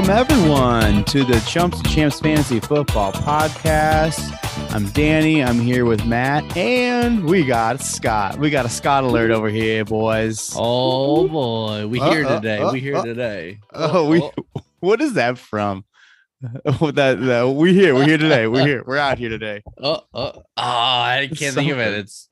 Welcome everyone to the Chumps and Champs Fantasy Football Podcast. I'm Danny. I'm here with Matt, and we got Scott. We got a Scott alert over here, boys. Oh boy, we Uh, here today. uh, we here uh. today. Oh, we. What is that from? That, that we here. We're here today. We're here. We're out here today. Oh, oh, oh, I can't think of it. It's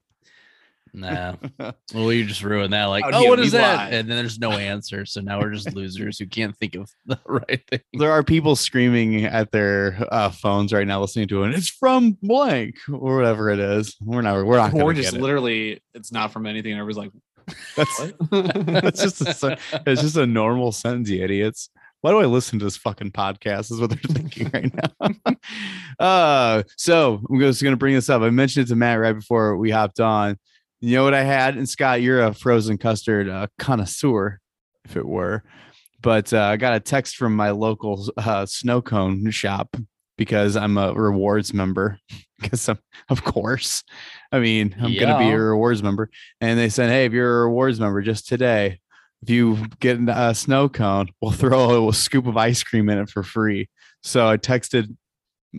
nah. Well, you just ruined that. Like, Out oh, here, what we is that? live. And then there's no answer. So now we're just losers who can't think of the right thing. There are people screaming at their uh, phones right now, listening to it. It's from blank or whatever it is. We're not. We're not. or Gonna just get it. literally, it's not from anything. And everyone's like, That's what? it's just a, it's just a normal sentence, you idiots. Why do I listen to this fucking podcast? Is what they're thinking right now. uh, so I'm just gonna bring this up. I mentioned it to Matt right before we hopped on. You know what I had? And Scott, you're a frozen custard uh, connoisseur, if it were. But uh, I got a text from my local uh, snow cone shop because I'm a rewards member. Because of course, I mean, I'm gonna be a rewards member. And they said, "Hey, if you're a rewards member, just today, if you get a snow cone, we'll throw a little scoop of ice cream in it for free." So I texted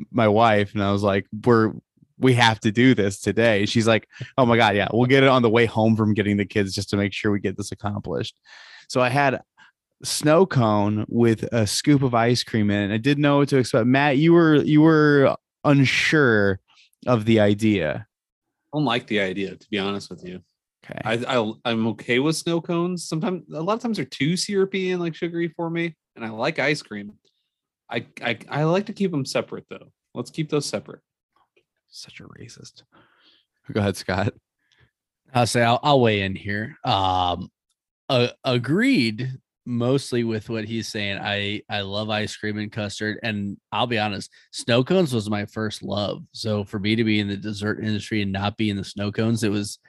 my wife, and I was like, "We're we have to do this today." She's like, "Oh my god, yeah, we'll get it on the way home from getting the kids just to make sure we get this accomplished." So I had snow cone with a scoop of ice cream in it. I didn't know what to expect. Matt, you were you were unsure of the idea. I don't like the idea, to be honest with you. Okay. I, I I'm okay with snow cones. Sometimes a lot of times they're too syrupy and like sugary for me, and I like ice cream. I I, I like to keep them separate though. Let's keep those separate. Such a racist. Go ahead, Scott. I'll say I'll, I'll weigh in here. Um, uh, agreed mostly with what he's saying. I I love ice cream and custard, and I'll be honest, snow cones was my first love. So for me to be in the dessert industry and not be in the snow cones, it was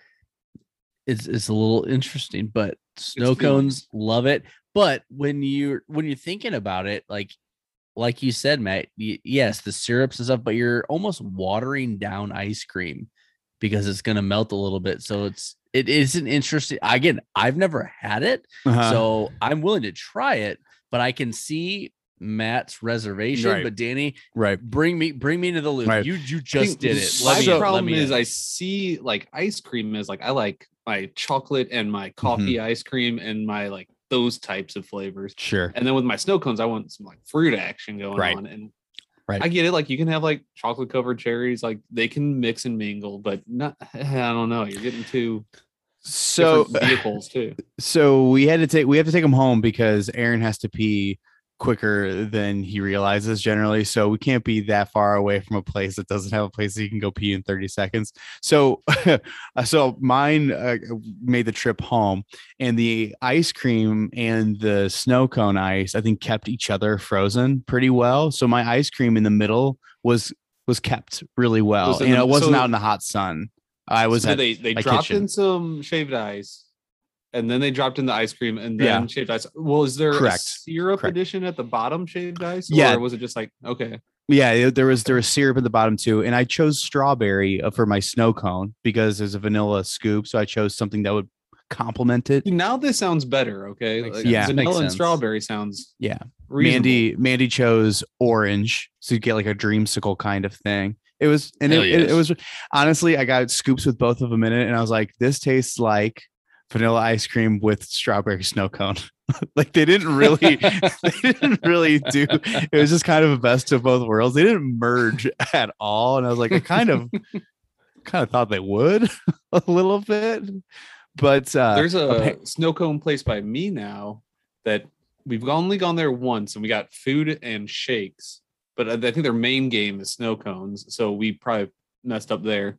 it's it's a little interesting. But snow feeling. cones, love it. But when you're when you're thinking about it, like like you said, Matt, y- yes, the syrups and stuff, but you're almost watering down ice cream because it's going to melt a little bit. So it's it is an interesting. Again, I've never had it, Uh-huh. so I'm willing to try it. But I can see Matt's reservation. Right. But Danny, right. bring me bring me into the loop. Right. You you just did it. My Let me in, let problem me is in. I see like ice cream is like I like my chocolate and my coffee Mm-hmm. ice cream and my like those types of flavors. Sure. And then with my snow cones, I want some like fruit action going Right. on. And Right. I get it. Like you can have like chocolate covered cherries, like they can mix and mingle, but not I don't know. You're getting too. So vehicles too. so we had to take we have to take them home because Aaron has to pee quicker than he realizes generally. So we can't be that far away from a place that doesn't have a place that you can go pee in 30 seconds. So so mine uh, made the trip home and the ice cream and the snow cone ice I think kept each other frozen pretty well. So my ice cream in the middle was was kept really well. You know, it wasn't so- out in the hot sun. I was So at they they dropped kitchen. in some shaved ice, and then they dropped in the ice cream, and then Yeah. shaved ice. Well, is there Correct. a syrup Correct. edition at the bottom shaved ice? Yeah. or was it just like okay? Yeah, there was there was syrup at the bottom too, and I chose strawberry uh, for my snow cone because there's a vanilla scoop, so I chose something that would complement it. Now this sounds better. Okay, Like. Yeah. vanilla and strawberry sounds Yeah, reasonable. Mandy Mandy chose orange, so you get like a dreamsicle kind of thing. It was and it, Hell it, it was honestly I got scoops with both of them in it, and I was like, this tastes like vanilla ice cream with strawberry snow cone. like they didn't really they didn't really do it was just kind of a best of both worlds. They didn't merge at all, and I was like, I kind of kind of thought they would a little bit, but uh, There's a snow cone place by me now that we've only gone there once, and we got food and shakes. But I I think their main game is snow cones, so we probably messed up there.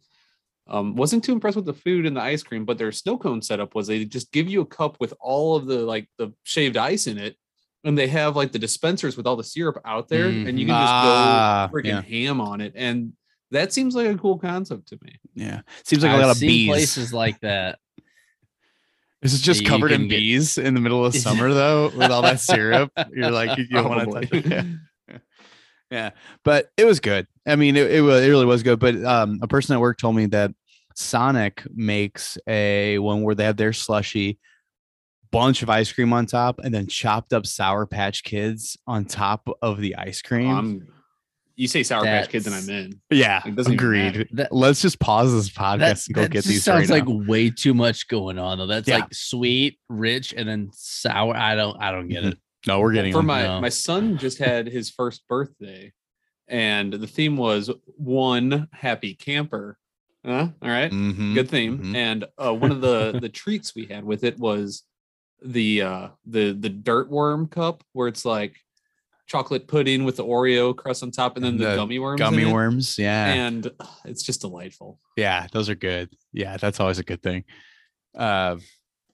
Um, wasn't too impressed with the food and the ice cream, but their snow cone setup was they just give you a cup with all of the like the shaved ice in it, and they have like the dispensers with all the syrup out there, and you can just Ah, go freaking yeah. ham on it, and that seems like a cool concept to me. yeah, seems like a I've lot of bees. places like that. This is just you covered in can get- bees in the middle of summer, though, with all that syrup. You're like, you don't want to touch it. Yeah. yeah, but it was good. I mean, it, it, it really was good. But um, a person at work told me that Sonic makes a one where they have their slushy bunch of ice cream on top and then chopped up Sour Patch Kids on top of the ice cream. I'm, you say Sour Patch Kids and I'm in. yeah, it agreed. That- Let's just pause this podcast That's, and go get just these. sounds right like now. way too much going on though. That's Yeah. like sweet, rich, and then sour. I don't I don't get Mhm. it. no, we're getting For them. my No. my son just had his first birthday, and the theme was one happy camper. Huh? All right. Mhm, good theme mhm. and uh, one of the the treats we had with it was the uh the the dirt worm cup where it's like chocolate pudding with the oreo crust on top and then And the, the gummy worms gummy worms. Yeah, and uh, it's just delightful yeah, those are good. Yeah, that's always a good thing. Uh,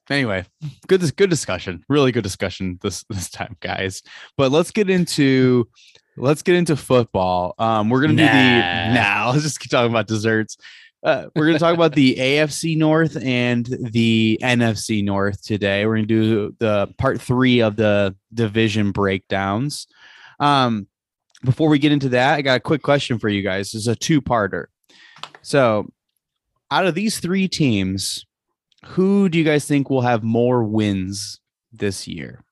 anyway, good good discussion. Really good discussion this this time, guys. But let's get into let's get into football. Um, we're gonna do the Nah. now. Let's just keep talking about desserts. Uh, we're gonna talk about the AFC North and the NFC North today. We're gonna do the part three of the division breakdowns. Um, before we get into that, I got a quick question for you guys. This is a two-parter. So, out of these three teams, who do you guys think will have more wins this year?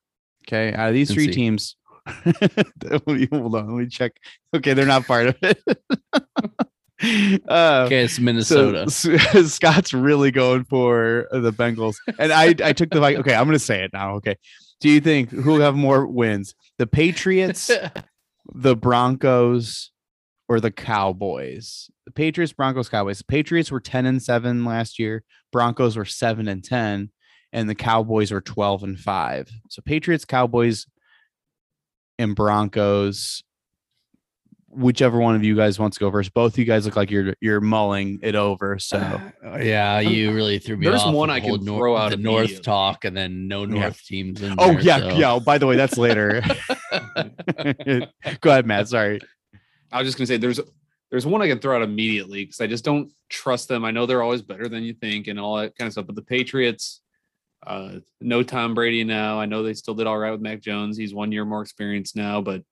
Okay, out of these three teams, hold on, let me check. Okay, they're not part of it. uh, Okay, it's so Minnesota. Scott's really going for the Bengals, and I I took the okay. I'm going to say it now. Okay, do you think who will have more wins, the Patriots, the Broncos, or the Cowboys? The Patriots, Broncos, Cowboys. The Patriots were 10 and 7 last year. Broncos were 7 and 10 and the Cowboys were 12 and 5. So Patriots, Cowboys and Broncos whichever one of you guys wants to go first. Both you guys look like you're you're mulling it over. So Uh, yeah, you really threw me There's off. one I the can nor- throw out the North talk, and then no North teams. In Oh there, yeah, so- yeah. By the way, that's later. go ahead, Matt. Sorry. I was just gonna say there's there's one I can throw out immediately because I just don't trust them. I know they're always better than you think and all that kind of stuff. But the Patriots, uh, no Tom Brady now. I know they still did all right with Mac Jones. He's one year more experienced now, but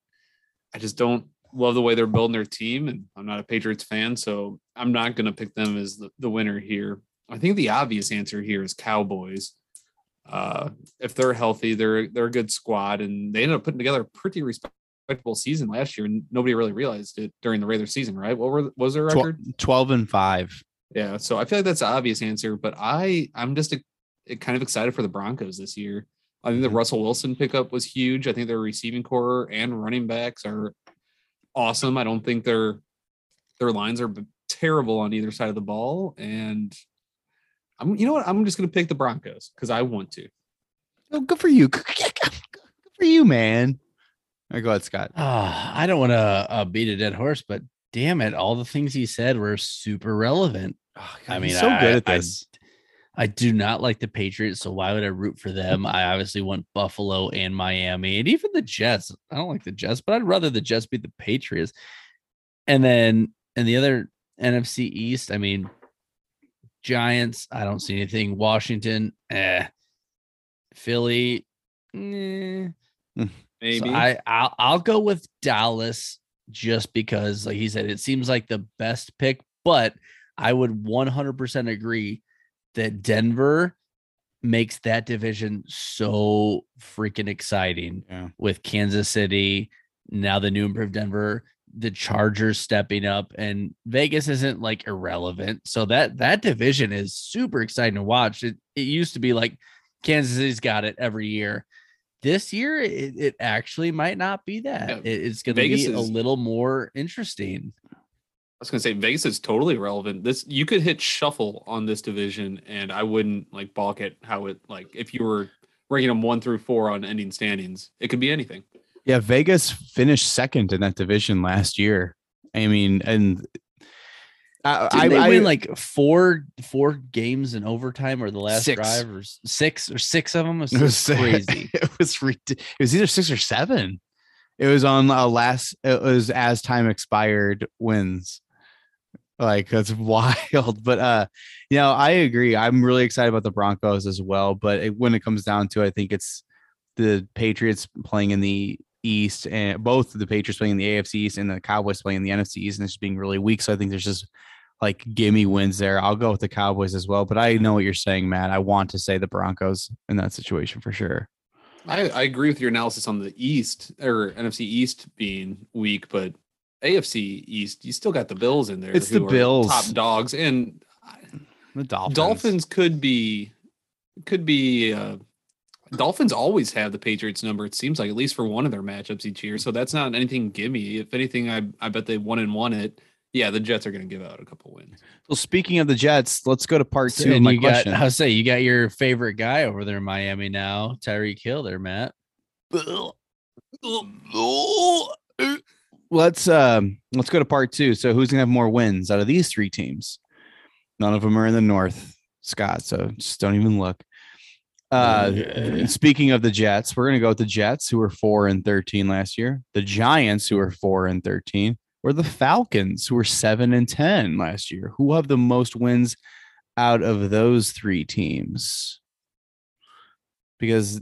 I just don't love the way they're building their team. And I'm not a Patriots fan, so I'm not gonna pick them as the, the winner here. I think the obvious answer here is Cowboys. Uh, if they're healthy, they're they're a good squad, and they ended up putting together a pretty respectable season last year, and nobody really realized it during the regular season, right? What were was their record? 12 and 5. Yeah, so I feel like that's the obvious answer, but I I'm just a, kind of excited for the Broncos this year. I think the Mhm. Russell Wilson pickup was huge. I think their receiving corps and running backs are awesome. I don't think their their lines are terrible on either side of the ball, and I'm you know what I'm just gonna pick the Broncos because I want to. Oh, good for you. Good for you, man. All right, go ahead, Scott. Ah, I don't want to uh, beat a dead horse, but damn it, all the things he said were super relevant. I mean, He's so good at I- I- this. I do not like the Patriots, so why would I root for them? I obviously want Buffalo and Miami and even the Jets. I don't like the Jets, but I'd rather the Jets beat the Patriots. And then in the other NFC East, I mean, Giants, I don't see anything. Washington, eh. Philly, eh. Maybe So I I'll, I'll go with Dallas just because, like he said, it seems like the best pick. But I would 100% agree that Denver makes that division so freaking exciting Yeah. with Kansas City, now the new improved Denver, the Chargers stepping up, and Vegas isn't like irrelevant. So that that division is super exciting to watch. It it used to be like Kansas City's got it every year. This year, it, it actually might not be that. Yeah, It- it's going to be a little more interesting. I was gonna say Vegas is totally relevant. This you could hit shuffle on this division, and I wouldn't like balk at how it like if you were ranking them one through four on ending standings. It could be anything. Yeah, Vegas finished second in that division last year. I mean, and I, Didn't I, they I win like four four games in overtime or the last Six. drive or six or six of them? It was, it was crazy. It was rid- it was either six or seven. It was on a last. It was as time expired wins. Like that's wild, but uh, you know, I agree. I'm really excited about the Broncos as well. But it, when it comes down to, it, I think it's the Patriots playing in the East, and both the Patriots playing in the AFC East and the Cowboys playing in the NFC East, and it's just being really weak. So I think there's just like gimme wins there. I'll go with the Cowboys as well. But I know what you're saying, Matt. I want to say the Broncos in that situation for sure. I, I agree with your analysis on the East or NFC East being weak, but AFC East, you still got the Bills in there. It's who the are Bills. top dogs, and The Dolphins. Dolphins could be could be. Uh, Dolphins always have the Patriots number. It seems like at least for one of their matchups each year. So that's not anything gimme. If anything, I I bet they one and won it. Yeah, the Jets are going to give out a couple wins. Well, speaking of the Jets, let's go to part two of and my you got, question. I say you got your favorite guy over there in Miami now, Tyreek Hill there, Matt. let's um let's go to part two. So who's gonna have more wins out of these three teams? None of them are in the north, Scott. So just don't even look. Uh Yeah. speaking of the Jets, we're gonna go with the Jets who were four and thirteen last year, the Giants who were four and thirteen, or the Falcons who were seven and ten last year. Who have the most wins out of those three teams? Because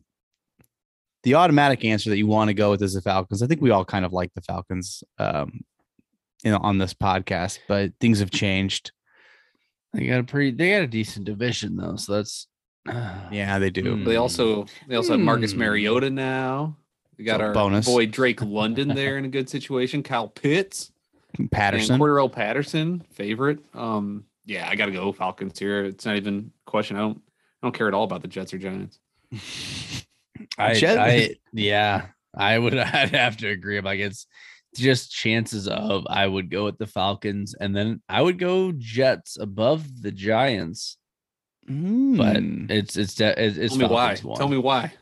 the automatic answer that you want to go with is the Falcons. I think we all kind of like the Falcons um, you know, on this podcast, but things have changed. They got a pretty they got a decent division though, so that's Yeah, they do. Hmm. They also they also have Marcus Hmm. Mariota now. We got our bonus. boy Drake London there in a good situation. Kyle Pitts Patterson. and Cordarrelle Patterson, favorite. Um, yeah, I got to go Falcons here. It's not even a question. I don't I don't care at all about the Jets or Giants. I, I yeah, I would I'd have to agree. Like it's just chances of I would go with the Falcons and then I would go Jets above the Giants, but Hmm. it's it's it's, it's Tell me why. One. Tell me why.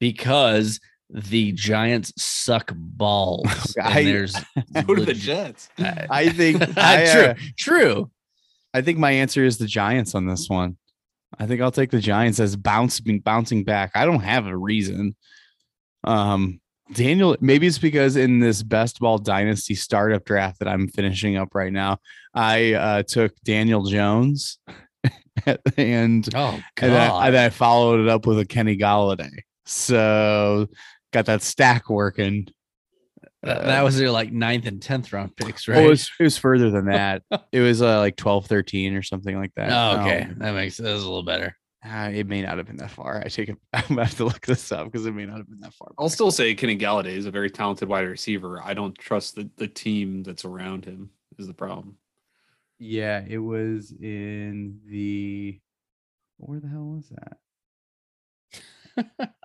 because the Giants suck balls. and I- there's So do the Jets. I- I think I, true, uh, true. I think my answer is the Giants on this one. I think I'll take the Giants as bouncing bouncing back. I don't have a reason. Um Daniel, maybe it's because in this best ball dynasty startup draft that I'm finishing up right now, I uh, took Daniel Jones and Oh and god, and I followed it up with a Kenny Golladay. So got that stack working. That, that was their like ninth and tenth round picks, right? Oh, it was it was further than that. it was uh, like 12, 13 or something like that. Oh, okay, Um, that makes that was a little better. uh, it may not have been that far. I take it. I'm gonna have to look this up because it may not have been that far. I'll still say Kenny Golladay is a very talented wide receiver. I don't trust the, the team that's around him is the problem. Yeah, it was in the. Where the hell was that?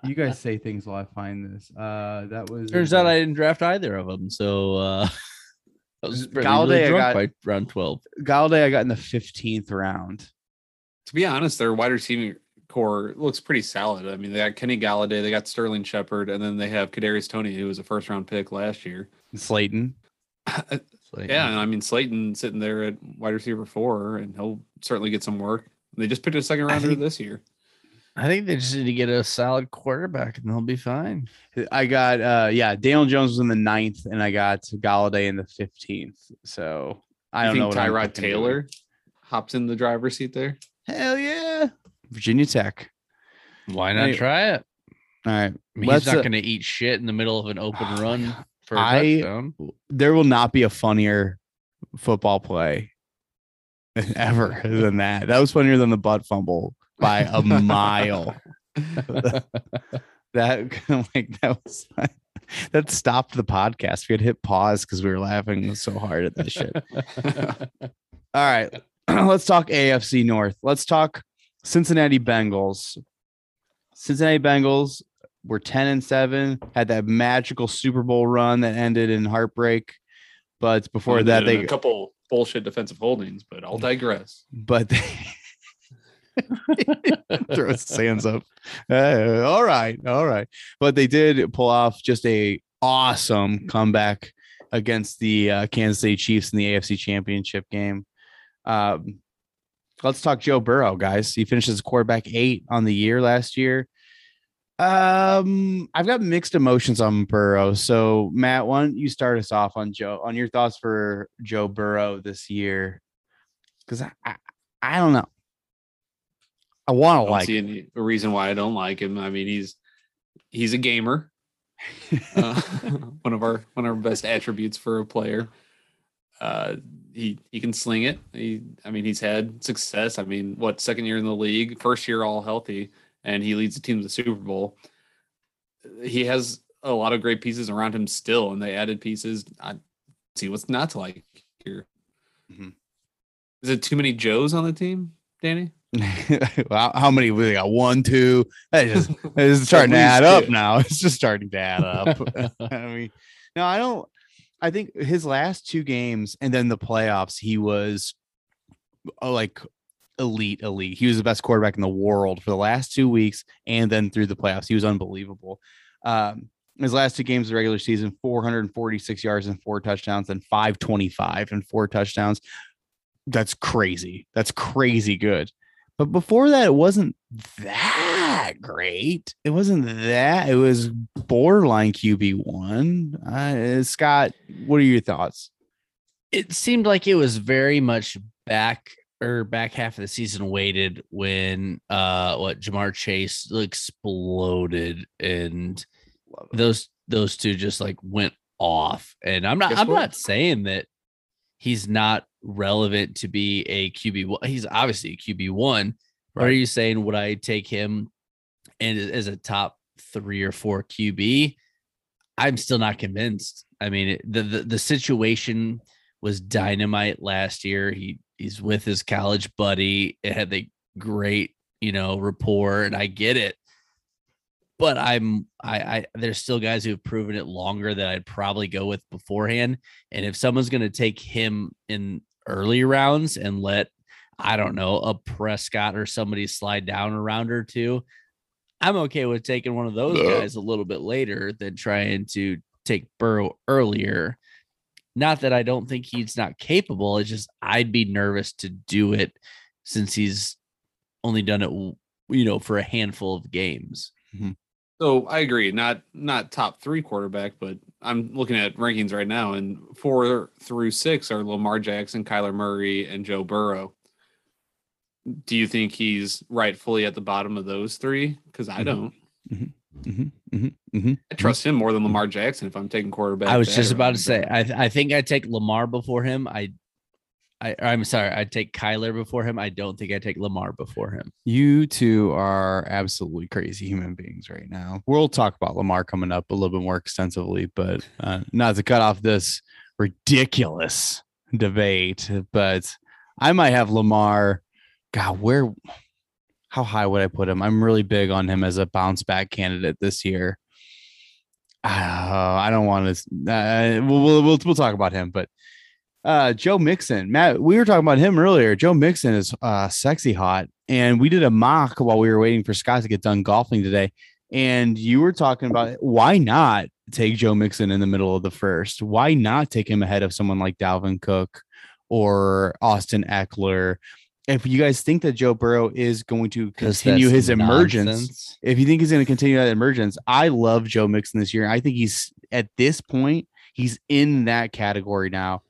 You guys say things while I find this. Uh, that was. Turns in out I didn't draft either of them, so uh, I was really, Golladay, really I got- by round twelve. Golladay. I got in the fifteenth round. To be honest, their wide receiving corps looks pretty solid. I mean, they got Kenny Golladay, they got Sterling Shepard, and then they have Kadarius Toney, who was a first round pick last year. Slayton. So, Yeah, and I mean Slayton sitting there at wide receiver four, and he'll certainly get some work. They just picked a second rounder think- this year. I think they just need to get a solid quarterback, and they'll be fine. I got uh yeah, Daniel Jones was in the ninth, and I got Golladay in the fifteenth. So I I don't know think what I'm Tyrod fucking doing. Taylor hops in the driver's seat there. Hell yeah, Virginia Tech. Why not Hey, try it? All right, I mean, he's not uh, going to eat shit in the middle of an open Oh run God. for a I- touchdown. there will not be a funnier football play ever than that. That was funnier than the butt fumble by a mile. that like that was that stopped the podcast. We had to hit pause because we were laughing so hard at that shit. All right, let's talk AFC North. Let's talk Cincinnati Bengals. Cincinnati Bengals were 10 and 7, had that magical Super Bowl run that ended in heartbreak. But before that, they a couple bullshit defensive holdings, but I'll digress. but they throw his hands up. Uh, all right, all right. But they did pull off just a awesome comeback against the uh, Kansas City Chiefs in the AFC Championship game. Um, let's talk Joe Burrow, guys. He finishes quarterback eight on the year last year. Um, I've got mixed emotions on Burrow. So, Matt, why don't you start us off on Joe on your thoughts for Joe Burrow this year? Because I, I, I don't know. I want to like. see any reason why I don't like him. I mean, he's he's a gamer. Uh, one of our one of our best attributes for a player. Uh, he he can sling it. He, I mean, he's had success. I mean, what second year in the league, first year all healthy, and he leads the team to the Super Bowl. He has a lot of great pieces around him still, and they added pieces. I see what's not to like here. Mhm. Is it too many Joes on the team, Danny? how many we got? One, two. It's just it's starting to add up now. It's just starting to add up. I mean, no, I don't. I think his last two games and then the playoffs, he was uh, like elite, elite. He was the best quarterback in the world for the last two weeks, and then through the playoffs, he was unbelievable. Um, his last two games of the regular season, 446 yards and four touchdowns, and 525 and four touchdowns. That's crazy. That's crazy good. But before that, it wasn't that great. It wasn't that. It was borderline QB one. Uh, Scott, what are your thoughts? it seemed like it was very much back or back half of the season waited when uh what Ja'Marr Chase exploded and those those two just like went off. And I'm not Guess I'm what? not saying that he's not relevant to be a QB. one. He's obviously a QB one. But are you saying would I take him and as a top three or four QB? I'm still not convinced. I mean, the, the the situation was dynamite last year. He he's with his college buddy. It had the great, you know, rapport, and I get it. But I'm I I there's still guys who have proven it longer that I'd probably go with beforehand. And if someone's gonna take him in early rounds and let I don't know a Prescott or somebody slide down a round or two, I'm okay with taking one of those Yeah. guys a little bit later than trying to take Burrow earlier. Not that I don't think he's not capable. It's just I'd be nervous to do it since he's only done it, you know, for a handful of games. Mm-hmm. So I agree, not not top three quarterback, but I'm looking at rankings right now, and four through six are Lamar Jackson, Kyler Murray, and Joe Burrow. Do you think he's rightfully at the bottom of those three? Because I Mhm. don't. Mhm, mhm, mhm. I trust him more than Lamar Jackson if I'm taking quarterback. I was just about to say, I th- I think I take Lamar before him. I, I I'm sorry, I take Kyler before him. I don't think I take Lamar before him. You two are absolutely crazy human beings right now. We'll talk about Lamar coming up a little bit more extensively, but uh, not to cut off this ridiculous debate. But I might have Lamar. God, where? How high would I put him? I'm really big on him as a bounce back candidate this year. Uh, I don't want to. Uh, we'll, we'll we'll we'll talk about him, but uh Joe Mixon. Matt, we were talking about him earlier. Joe Mixon is uh sexy hot. And we did a mock while we were waiting for Scott to get done golfing today. And you were talking about why not take Joe Mixon in the middle of the first? Why not take him ahead of someone like Dalvin Cook or Austin Ekeler? If you guys think that Joe Burrow is going to continue his emergence, nonsense. if you think he's going to continue that emergence, I love Joe Mixon this year. I think he's at this point, he's in that category now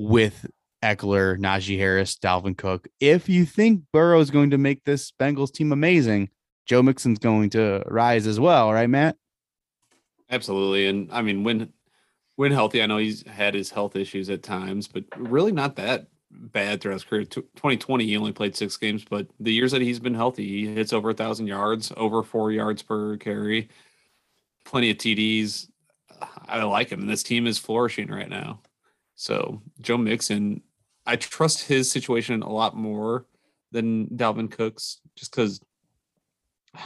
with Ekeler, Najee Harris, Dalvin Cook. If you think Burrow is going to make this Bengals team amazing, Joe Mixon's going to rise as well, right, Matt? Absolutely. And I mean, when when healthy, I know he's had his health issues at times, but really not that bad throughout his career. 2020, he only played six games, but the years that he's been healthy, he hits over a thousand yards, over four yards per carry, plenty of TDs. I like him, and this team is flourishing right now. So Joe Mixon, I trust his situation a lot more than Dalvin Cook's, just because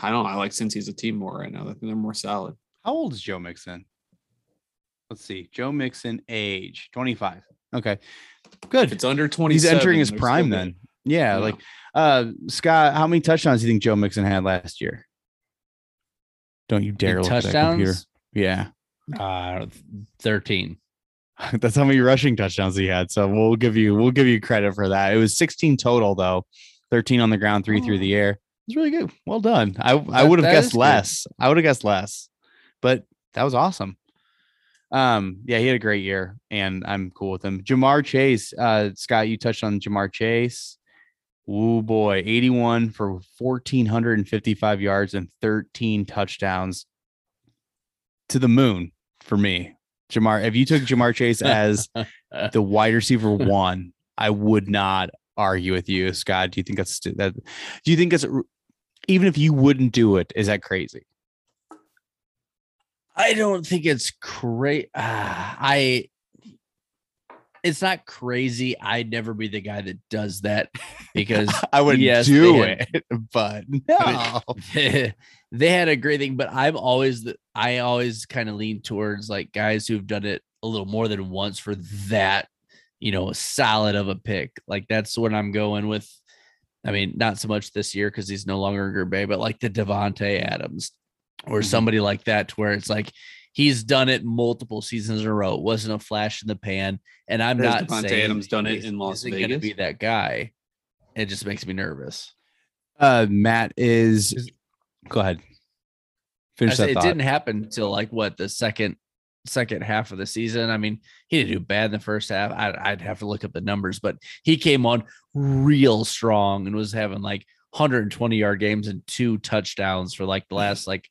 I don't know. I like Cincy's a team more right now. I think they're more solid. How old is Joe Mixon? Let's see. Joe Mixon, age 25. Okay. If Good. it's under 20, He's entering his prime then. Yeah, like uh Scott, how many touchdowns do you think Joe Mixon had last year? Don't you dare Big look at that computer. touchdowns. Yeah. Uh, thirteen. That's how many rushing touchdowns he had. So we'll give you we'll give you credit for that. It was 16 total though. 13 on the ground, three through the air. It's really good. Well done. I I would have that guessed good. less. I would have guessed less. But that was awesome. Um, yeah, he had a great year, and I'm cool with him. Ja'Marr Chase, uh, Scott, you touched on Ja'Marr Chase. Oh boy, 81 for 1,455 yards and 13 touchdowns to the moon for me. Ja'Marr, if you took Ja'Marr Chase as the wide receiver one, I would not argue with you, Scott. Do you think that's that? Do you think that's even if you wouldn't do it, is that crazy? I don't think it's crazy. Uh, I it's not crazy. I'd never be the guy that does that because I would yes, do had- it, but no. they had a great thing, but I'm always the I always kind of lean towards like guys who've done it a little more than once for that, you know, solid of a pick. Like that's what I'm going with. I mean, not so much this year because he's no longer in Bay, but like the Davante Adams or Mhm. somebody like that, to where it's like he's done it multiple seasons in a row. It wasn't a flash in the pan, and I'm Has not Davante saying Adams done it in Las isn't gonna Vegas? Be that guy. It just makes me nervous. Uh, Matt is. Is- Go ahead. Finish that it thought. didn't happen until like what the second second half of the season. I mean, he didn't do bad in the first half. I'd, I'd have to look up the numbers, but he came on real strong and was having like 120 yard games and two touchdowns for like the last like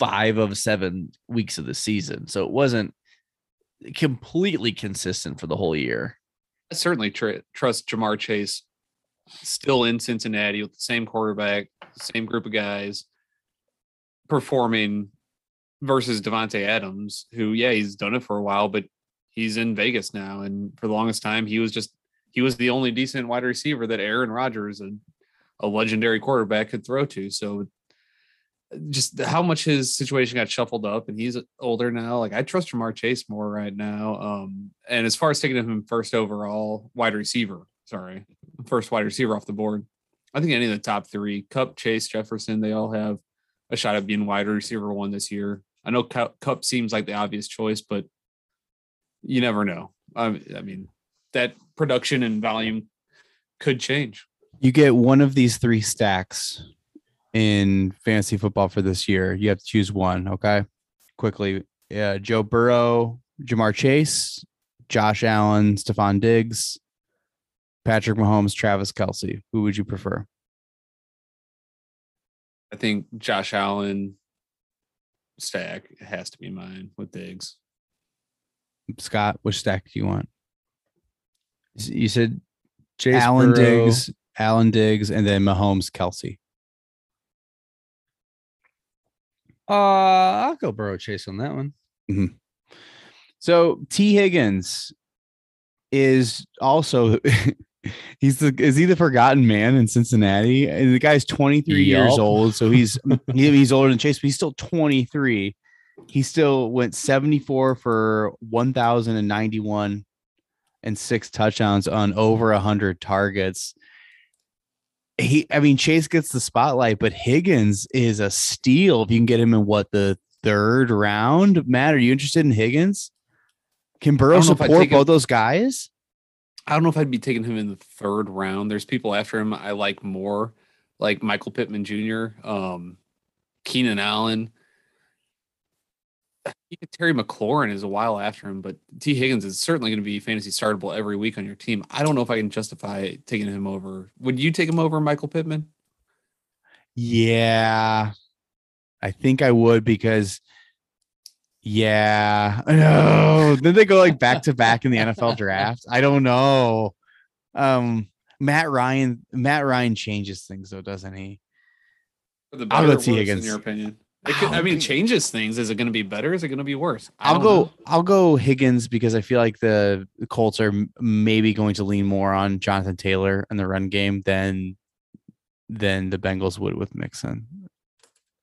five of seven weeks of the season. So it wasn't completely consistent for the whole year. I certainly tr- trust Ja'Marr Chase still in Cincinnati with the same quarterback, same group of guys performing versus Davante Adams, who yeah, he's done it for a while, but he's in Vegas now, and for the longest time he was just he was the only decent wide receiver that Aaron Rodgers, a, a legendary quarterback, could throw to. So just how much his situation got shuffled up and he's older now. Like I trust Ja'Marr Chase more right now. Um, and as far as taking him first overall wide receiver, sorry, first wide receiver off the board, I think any of the top three, Kupp, Chase, Jefferson, they all have a shot at being wide receiver one this year. I know Kupp, seems like the obvious choice, but you never know. I, I mean, that production and volume could change. you get one of these three stacks in fantasy football for this year. You have to choose one. Okay, quickly. Yeah, Joe Burrow, Ja'Marr Chase, Josh Allen, Stefon Diggs, Patrick Mahomes, Travis Kelce. Who would you prefer? I think Josh Allen stack has to be mine with Diggs. Scott, which stack do you want? You said Chase Allen Burrow- Diggs, Allen Diggs, and then Mahomes, Kelce. Uh, I'll go Burrow Chase on that one. So Tee Higgins is also he's the is he the forgotten man in Cincinnati? And the guy's 23 years old, so he's he's older than Chase, but he's still 23. He still went 74 for 1,091 and six touchdowns on over 100 targets. He, I mean, Chase gets the spotlight, but Higgins is a steal if you can get him in what the third round. Matt, are you interested in Higgins? Can Burrow don't know if I'd support take him- both those guys? I don't know if I'd be taking him in the third round. There's people after him I like more, like Michael Pittman Jr., um, Keenan Allen. Even Terry McLaurin is a while after him, but Tee Higgins is certainly going to be fantasy startable every week on your team. I don't know if I can justify taking him over. Would you take him over Michael Pittman? Yeah, I think I would because, yeah, no. Then they go like back to back in the NFL draft. I don't know. Um, Matt Ryan, Matt Ryan changes things though, doesn't he? For the I'll go Tee Higgins. In your opinion, could, I mean, go- changes things. Is it going to be better? Is it going to be worse? I I'll go. know. I'll go Higgins because I feel like the Colts are maybe going to lean more on Jonathan Taylor in the run game than than the Bengals would with Mixon.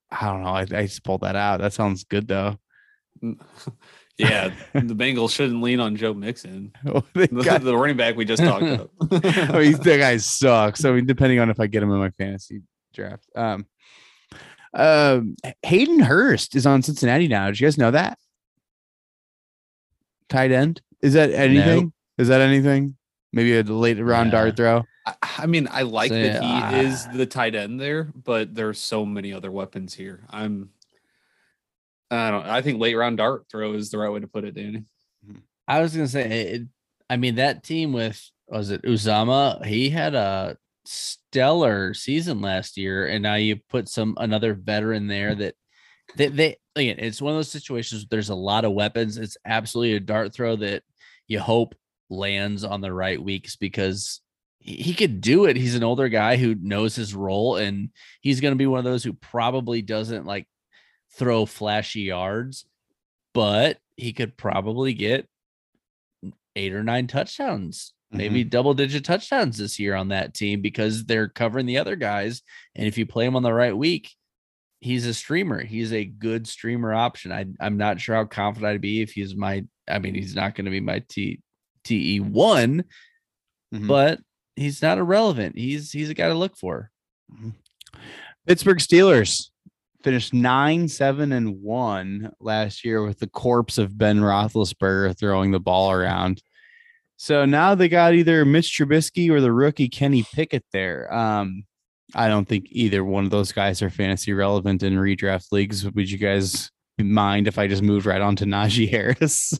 I don't know. I, I just pulled that out. That sounds good though. yeah, the Bengals shouldn't lean on Joe Mixon, They the, got- the running back we just talked about. I mean, that guy sucks. I mean, depending on if I get him in my fantasy draft. Um, um, Hayden Hurst is on Cincinnati now. Did you guys know that? Tight end. Is that anything? Is that anything? Maybe a late round Yeah. dart throw. I, I mean, I like So, that he uh, is the tight end there, but there's so many other weapons here. I'm, I don't. I think late round dart throw is the right way to put it, Danny. I was gonna say, it, I mean, that team with was it Uzomah? He had a stellar season last year, and now you put some another veteran there that they, they again, it's one of those situations. There's a lot of weapons. It's absolutely a dart throw that you hope lands on the right weeks because he, he could do it. He's an older guy who knows his role, and he's going to be one of those who probably doesn't like throw flashy yards, but he could probably get eight or nine touchdowns, maybe double digit touchdowns this year on that team because they're covering the other guys. And if you play him on the right week, he's a streamer. He's a good streamer option. I, I'm not sure how confident I'd be if he's my, I mean, he's not going to be my T TE one, Mhm. but he's not irrelevant. He's he's a guy to look for. Pittsburgh Steelers finished nine, seven, and one last year with the corpse of Ben Roethlisberger throwing the ball around. So now they got either Mitch Trubisky or the rookie Kenny Pickett there. Um, I don't think either one of those guys are fantasy relevant in redraft leagues. Would you guys mind if I just moved right on to Najee Harris?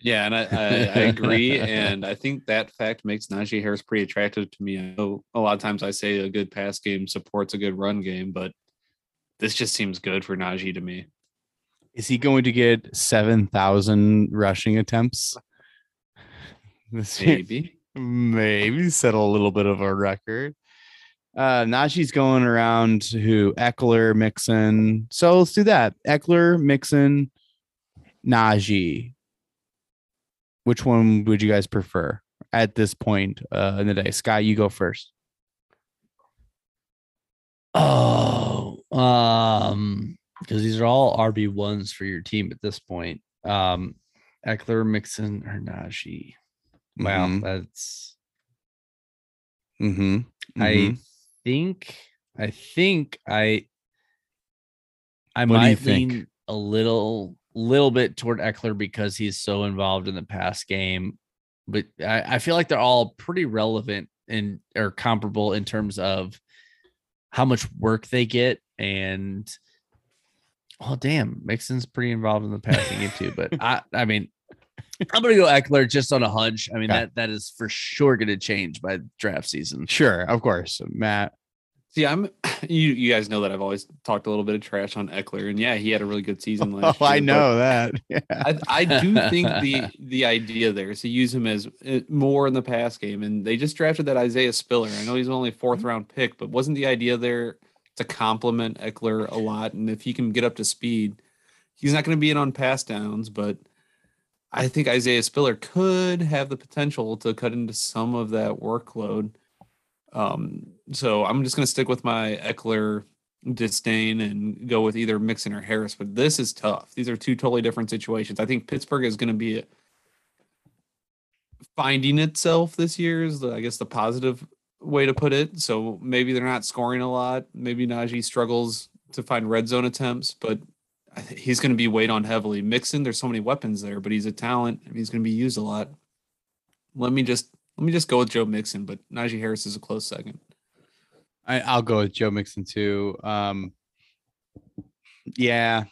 Yeah, and I, I, I agree, and I think that fact makes Najee Harris pretty attractive to me. I know a lot of times I say a good pass game supports a good run game, but this just seems good for Najee to me. Is he going to get 7,000 rushing attempts? This year? Maybe. maybe settle a little bit of a record. Uh Najee's going around who Ekeler, Mixon. So let's do that. Ekeler, Mixon, Najee. Which one would you guys prefer at this point uh, in the day? Sky, you go first. Oh, um, because these are all RB ones for your team at this point. Um, Ekeler, Mixon, or Najee. Wow, Mhm. that's Mm-hmm. I think I think I I What might think? lean a little little bit toward Ekeler because he's so involved in the pass game. But I, I feel like they're all pretty relevant and or comparable in terms of how much work they get and oh damn, Mixon's pretty involved in the passing game too. But I I mean I'm gonna go Ekeler just on a hunch. I mean Okay. that that is for sure gonna change by draft season. Sure, of course. Matt. See, I'm you. You guys know that I've always talked a little bit of trash on Ekeler, and yeah, he had a really good season last Oh, year. I know that. Yeah. I, I do think the the idea there is to use him as uh, more in the pass game, and they just drafted that Isaiah Spiller. I know he's only a fourth round pick, but wasn't the idea there to complement Ekeler a lot? And if he can get up to speed, he's not going to be in on pass downs, but I think Isaiah Spiller could have the potential to cut into some of that workload. Um, so I'm just going to stick with my Ekeler disdain and go with either Mixon or Harris. But this is tough. These are two totally different situations. I think Pittsburgh is going to be finding itself this year. Is I guess the positive way to put it. So maybe they're not scoring a lot. Maybe Najee struggles to find red zone attempts, but he's going to be weighed on heavily. Mixon, there's so many weapons there, but he's a talent. and He's going to be used a lot. Let me just let me just go with Joe Mixon, but Najee Harris is a close second. I, I'll go with Joe Mixon too. Um, yeah,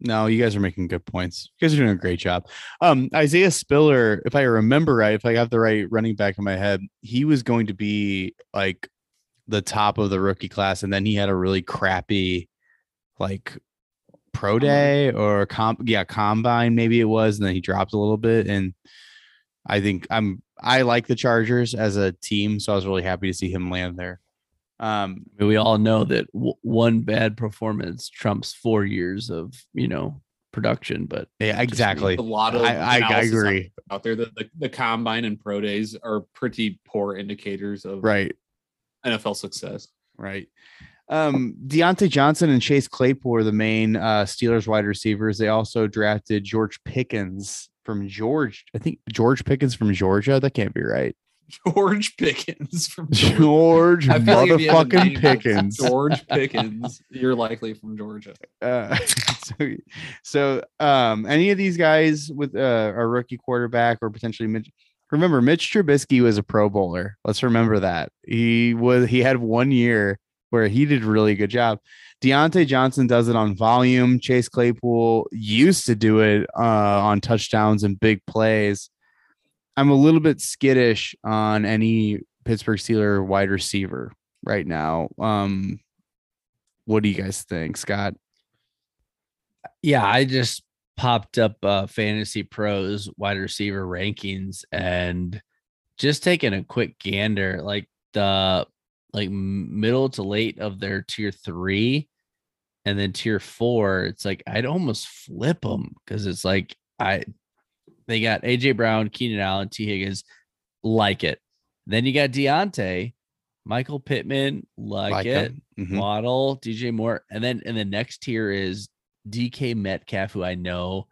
no, you guys are making good points. You guys are doing a great job. Um, Isaiah Spiller, if I remember right, if I got the right running back in my head, he was going to be like the top of the rookie class, and then he had a really crappy, like pro day or comp, yeah, combine maybe it was, and then he dropped a little bit. And I think I'm I like the Chargers as a team, so I was really happy to see him land there. Um, we all know that w- one bad performance trumps four years of you know production. But yeah, exactly. A lot of I, I, I analysis out- agree. out there. The, the the combine and pro days are pretty poor indicators of Right, NFL success. right. Um, Diontae Johnson and Chase Claypool are the main uh, Steelers wide receivers. They also drafted George Pickens from George. I think George Pickens from Georgia. That can't be right. George Pickens from. George I feel like if you have a motherfucking Pickens. George Pickens, you're likely from Georgia. Uh, so, so um, any of these guys with uh, a rookie quarterback or potentially Mitch, remember Mitch Trubisky was a Pro Bowler. Let's remember that he was. He had one year where he did a really good job. Diontae Johnson does it on volume. Chase Claypool used to do it uh, on touchdowns and big plays. I'm a little bit skittish on any Pittsburgh Steeler wide receiver right now. Um, what do you guys think, Scott? Yeah, I just popped up uh fantasy pros wide receiver rankings and just taking a quick gander like the like middle to late of their tier three and then tier four it's like i'd almost flip them because it's like i they got aj brown keenan allen Tee Higgins like it then you got Diontae, michael pittman like, Like it him. Mhm. Waddle, DJ Moore, and then and the next tier is DK Metcalf, who I know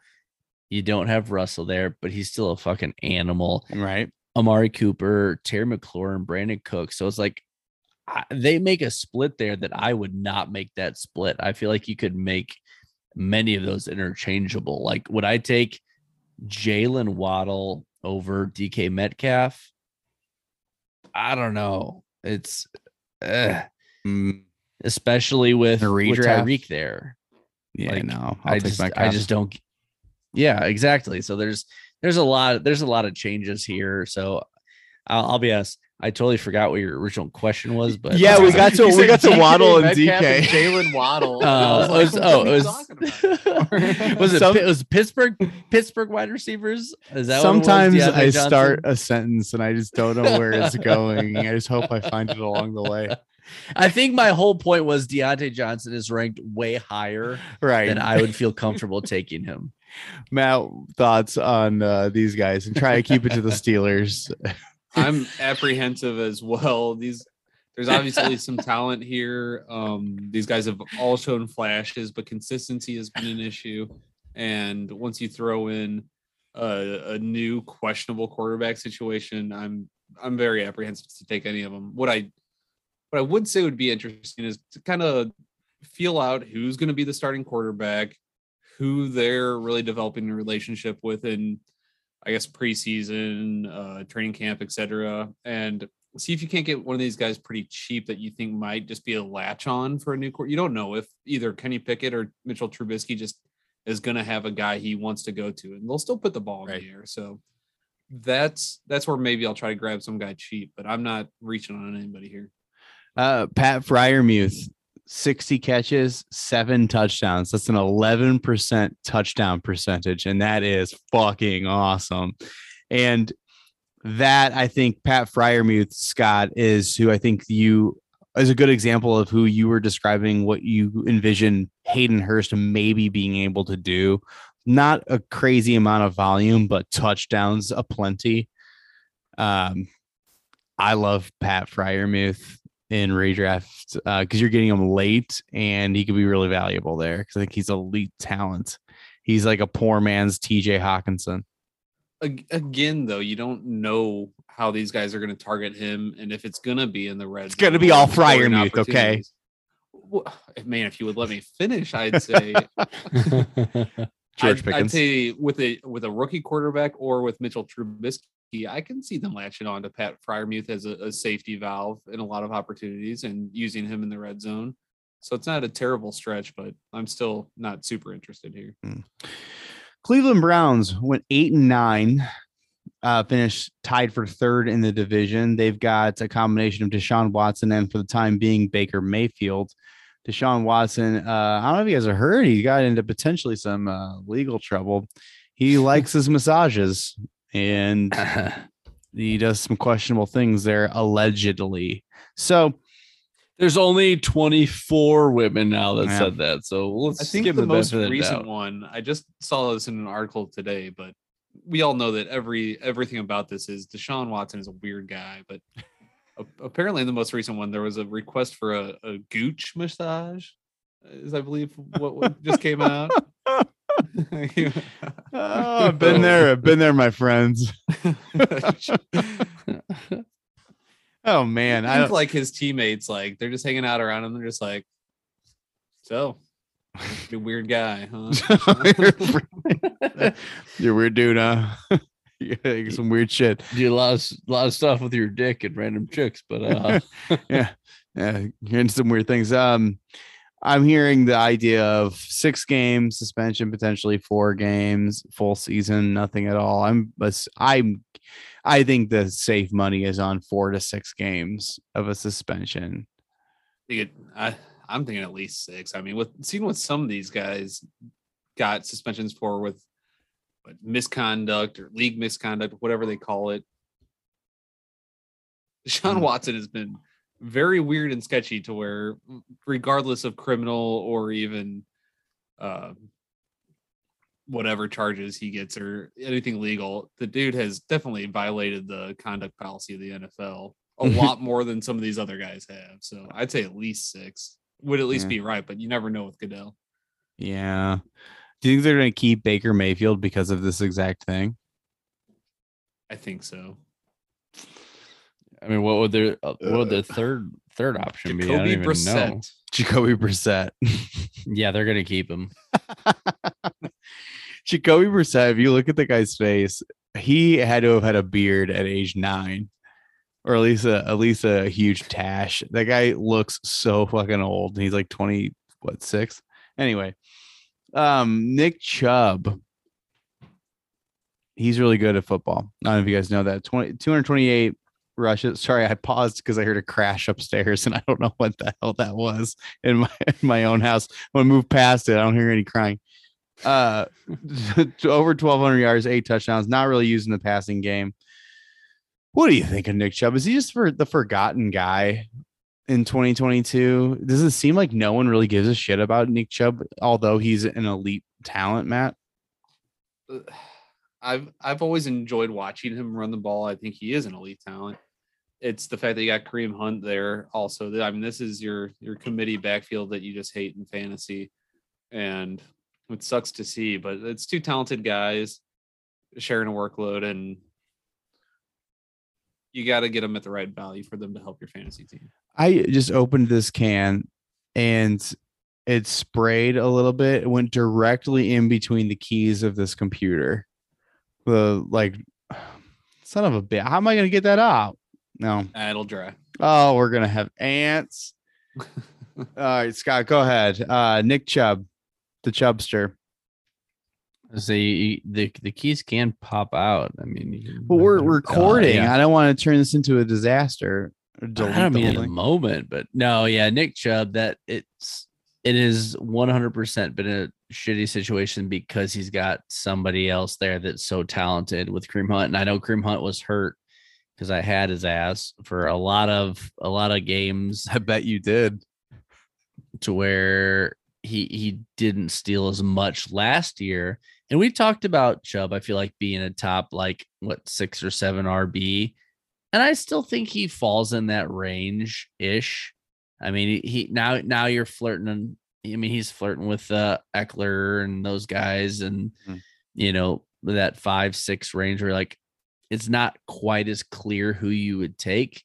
you don't have Russell there, but he's still a fucking animal. Right. Amari Cooper, Terry McLaurin, Brandon Cook. So it's like I, they make a split there that I would not make that split. I feel like you could make many of those interchangeable. Like, would I take Jalen Waddle over DK Metcalf? I don't know. It's uh, especially with, with? Tyreek there. yeah, Like, no. I'll I just, I just don't. Yeah, exactly. So there's there's a lot there's a lot of changes here. So I'll, I'll be honest. I totally forgot what your original question was, but Yeah, we got to we got to Waddle and DK. Jalen Waddle. I Uh, was it was, like, oh, it was, was it Some- it was Pittsburgh Pittsburgh wide receivers? Is that Sometimes what it was? I DeAndre start a sentence and I just don't know where it's going. I just hope I find it along the way. I think my whole point was Diontae Johnson is ranked way higher Right. than I would feel comfortable taking him. Matt, thoughts on uh, these guys and try to keep it to the Steelers. I'm apprehensive as well. These there's obviously some talent here. Um, these guys have all shown flashes, but consistency has been an issue. And once you throw in a, a new questionable quarterback situation, I'm I'm very apprehensive to take any of them. What I what I would say would be interesting is to kind of feel out who's going to be the starting quarterback, who they're really developing a relationship with in I guess preseason, uh, training camp, etc., and see if you can't get one of these guys pretty cheap that you think might just be a latch on for a new court. You don't know if either Kenny Pickett or Mitchell Trubisky just is going to have a guy he wants to go to, and they'll still put the ball in Right. the air. So that's that's where maybe I'll try to grab some guy cheap, but I'm not reaching on anybody here. Uh, Pat Freiermuth, 60 catches, seven touchdowns. That's an 11% touchdown percentage. And that is fucking awesome. And that I think Pat Freiermuth, Scott, is who I think you is a good example of who you were describing what you envision Hayden Hurst maybe being able to do. Not a crazy amount of volume, but touchdowns aplenty. Um, I love Pat Freiermuth in redraft because uh, you're getting him late and he could be really valuable there because I think he's elite talent. He's like a poor man's TJ Hockenson. Again, though, you don't know how these guys are going to target him, and if it's going to be in the red. It's gonna be all scoring Freiermuth, okay? opportunities. Well, man, if you would let me finish, I'd say George I'd, I'd say with a with a rookie quarterback or with Mitchell Trubisky, I can see them latching on to Pat Freiermuth as a, a safety valve in a lot of opportunities and using him in the red zone. So it's not a terrible stretch, but I'm still not super interested here. Cleveland Browns went eight and nine, uh, finished tied for third in the division. They've got a combination of Deshaun Watson and, for the time being, Baker Mayfield. Deshaun Watson, uh, I don't know if you guys have heard, he got into potentially some uh, legal trouble. He likes his massages and he does some questionable things there, allegedly. So, There's only 24 women now that Yeah. said that. So let's I think give the the most benefit of the recent doubt. one, I just saw this in an article today, but we all know that every everything about this is Deshaun Watson is a weird guy, but apparently in the most recent one there was a request for a, a gooch massage, is I believe what, what just came out. oh, I've been there. I've been there, my friends. Oh, man. I I think don't, like his teammates, like they're just hanging out around him. They're just like, so you're a weird guy, huh? You're a weird dude, huh? yeah, some weird shit. Do a lot of s- lot of stuff with your dick and random chicks, but uh yeah, yeah, hearing some weird things. Um, I'm hearing the idea of six games suspension, potentially four games, full season, nothing at all. I'm, I'm, I think the safe money is on four to six games of a suspension. think it, I, I'm thinking at least six. I mean, with seeing what some of these guys got suspensions for with what, misconduct or league misconduct, whatever they call it. Sean Mhm. Watson has been very weird and sketchy to where, regardless of criminal or even uh, whatever charges he gets or anything legal, the dude has definitely violated the conduct policy of the NFL a lot more than some of these other guys have. So I'd say at least six would at least Yeah. be right, but you never know with Goodell. Yeah. Do you think they're going to keep Baker Mayfield because of this exact thing? I think so. I mean, what would their uh, what would the third third option be? I don't Jacoby even know. Jacoby Brissett. Yeah, they're gonna keep him. Jacoby Brissett, if you look at the guy's face, he had to have had a beard at age nine, or at least a at least a huge tash. That guy looks so fucking old. He's like twenty, what six? Anyway, um, Nick Chubb. He's really good at football. I don't know if you guys know that. 20, 228 rushes. Sorry, I paused because I heard a crash upstairs and I don't know what the hell that was in my in my own house. When I move past it, I don't hear any crying. Uh, over 1,200 yards, eight touchdowns. Not really using the passing game. What do you think of Nick Chubb? Is he just for the forgotten guy in 2022? Does it seem like no one really gives a shit about Nick Chubb, although he's an elite talent, Matt? I've I've always enjoyed watching him run the ball. I think he is an elite talent. It's the fact that you got Kareem Hunt there also. That I mean, this is your your committee backfield that you just hate in fantasy, and it sucks to see. But it's two talented guys sharing a workload, and you got to get them at the right value for them to help your fantasy team. I just opened this can and it sprayed a little bit. It went directly in between the keys of this computer. The like, son of a bit. How am I going to get that out? No. It'll dry. Oh, we're going to have ants. All right, Scott, go ahead. Uh, Nick Chubb, the Chubster. See, the the keys can pop out. I mean, you can- But we're uh, recording. yeah. I don't want to turn this into a disaster. I don't the mean whole in the moment, but no, yeah, Nick Chubb. That it's it is one hundred percent been a shitty situation because he's got somebody else there that's so talented with Kareem Hunt, and I know Kareem Hunt was hurt because I had his ass for a lot of a lot of games I bet you did. to where he he didn't steal as much last year. And we talked about Chubb, I feel like being a top like what six or seven RB. And I still think he falls in that range ish. I mean, he, now now you're flirting and I mean he's flirting with uh Ekeler and those guys and Mhm. you know that five six range where like it's not quite as clear who you would take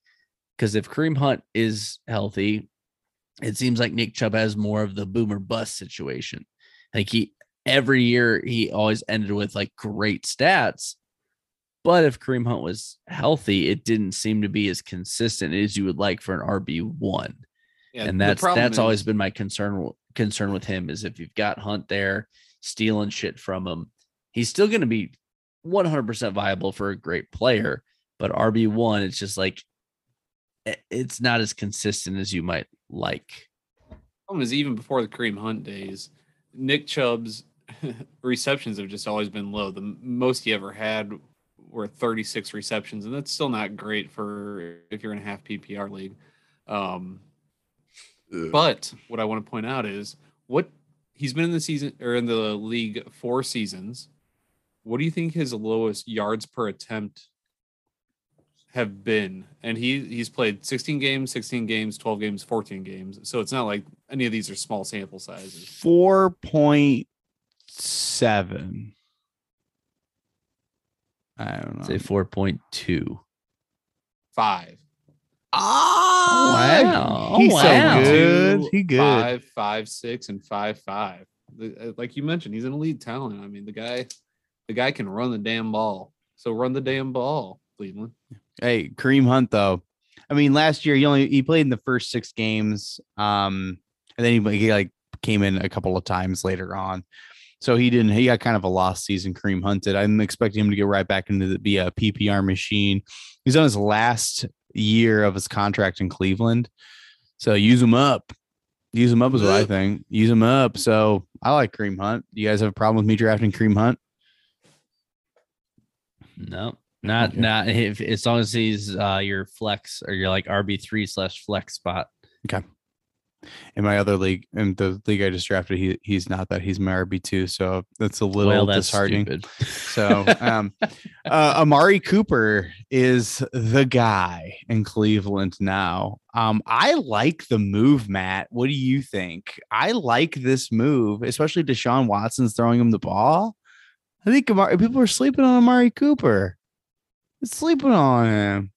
because if Kareem Hunt is healthy, it seems like Nick Chubb has more of the boomer bust situation. Like he every year he always ended with like great stats. But if Kareem Hunt was healthy, it didn't seem to be as consistent as you would like for an RB one. Yeah, and that's that's always been my concern concern with him is if you've got Hunt there stealing shit from him, he's still going to be 100% viable for a great player. But RB one, it's just like it's not as consistent as you might like. problem is even before the Kareem Hunt days, Nick Chubb's receptions have just always been low. The most he ever had were 36 receptions, and that's still not great for if you're in a half PPR league. Um, but what I want to point out is what he's been in the season or in the league four seasons. What do you think his lowest yards per attempt have been? And he he's played 16 games, 16 games, 12 games, 14 games. So it's not like any of these are small sample sizes. Four point seven. I don't know. Say 4.2. Five. Oh, wow. He's Oh, so good. Two, He good. Five, five, six, and five, five. Uh, Like you mentioned, he's an elite talent. I mean, the guy, the guy can run the damn ball. So run the damn ball, Cleveland. Hey, Kareem Hunt though. I mean, last year he only he played in the first six games. Um, and then he, he like came in a couple of times later on. So he didn't he got kind of a lost season, Kareem Hunt did. I'm expecting him to get right back into the be a PPR machine. He's on his last year of his contract in Cleveland. So use him up. Use him up is what I think. Use him up. So I like Kareem Hunt. Do you guys have a problem with me drafting Kareem Hunt? No, not Okay. not if as long as he's uh your flex or your like RB three slash flex spot. Okay. In my other league, in the league I just drafted, he he's not that. He's my RB two, so that's a little well, that's disheartening. stupid. So, um, uh, Amari Cooper is the guy in Cleveland now. Um, I like the move, Matt. What do you think? I like this move, especially Deshaun Watson's throwing him the ball. I think Amari, people are sleeping on Amari Cooper. Sleeping on him.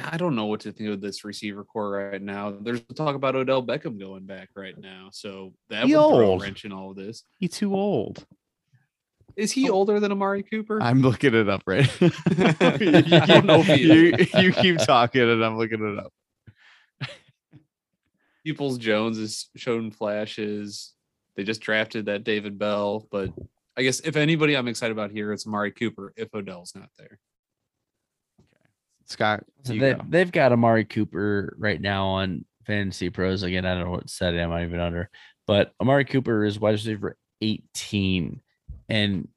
I don't know what to think of this receiver corps right now. There's talk about Odell Beckham going back right now, so that He would throw a wrench in all of this. He's too old. Is he oh. older than Amari Cooper? I'm looking it up right. Don't know you, you keep talking and I'm looking it up. Peoples Jones has shown flashes. They just drafted that David Bell, but I guess if anybody I'm excited about here, it's Amari Cooper if Odell's not there. Okay. Scott, So they, go. they've got Amari Cooper right now on Fantasy Pros. Again, I don't know what setting I'm not even under, but Amari Cooper is wide receiver 18. And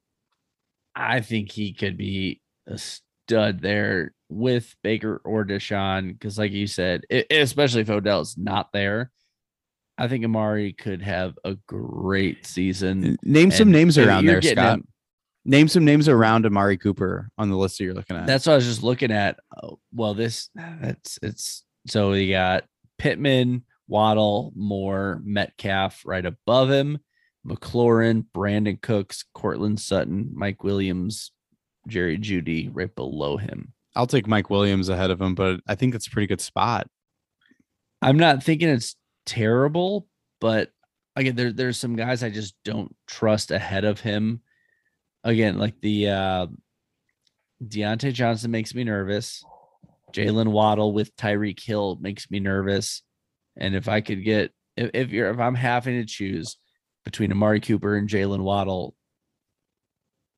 I think he could be a stud there with Baker or Deshaun. Because, like you said, e- especially if Odell's not there, I think Amari could have a great season. Name some And names around there, Scott. him- Name some names around Amari Cooper on the list that you're looking at. That's what I was just looking at. Oh, well, this that's it's so we got Pittman, Waddle, Moore, Metcalf right above him, McLaurin, Brandon Cooks, Courtland Sutton, Mike Williams, Jerry Jeudy right below him. I'll take Mike Williams ahead of him, but I think that's a pretty good spot. I'm not thinking it's terrible, but again, there, there's some guys I just don't trust ahead of him. Again, like the uh, Diontae Johnson makes me nervous. Jalen Waddle with Tyreek Hill makes me nervous. And if I could get, if, if you're, if I'm having to choose between Amari Cooper and Jalen Waddle,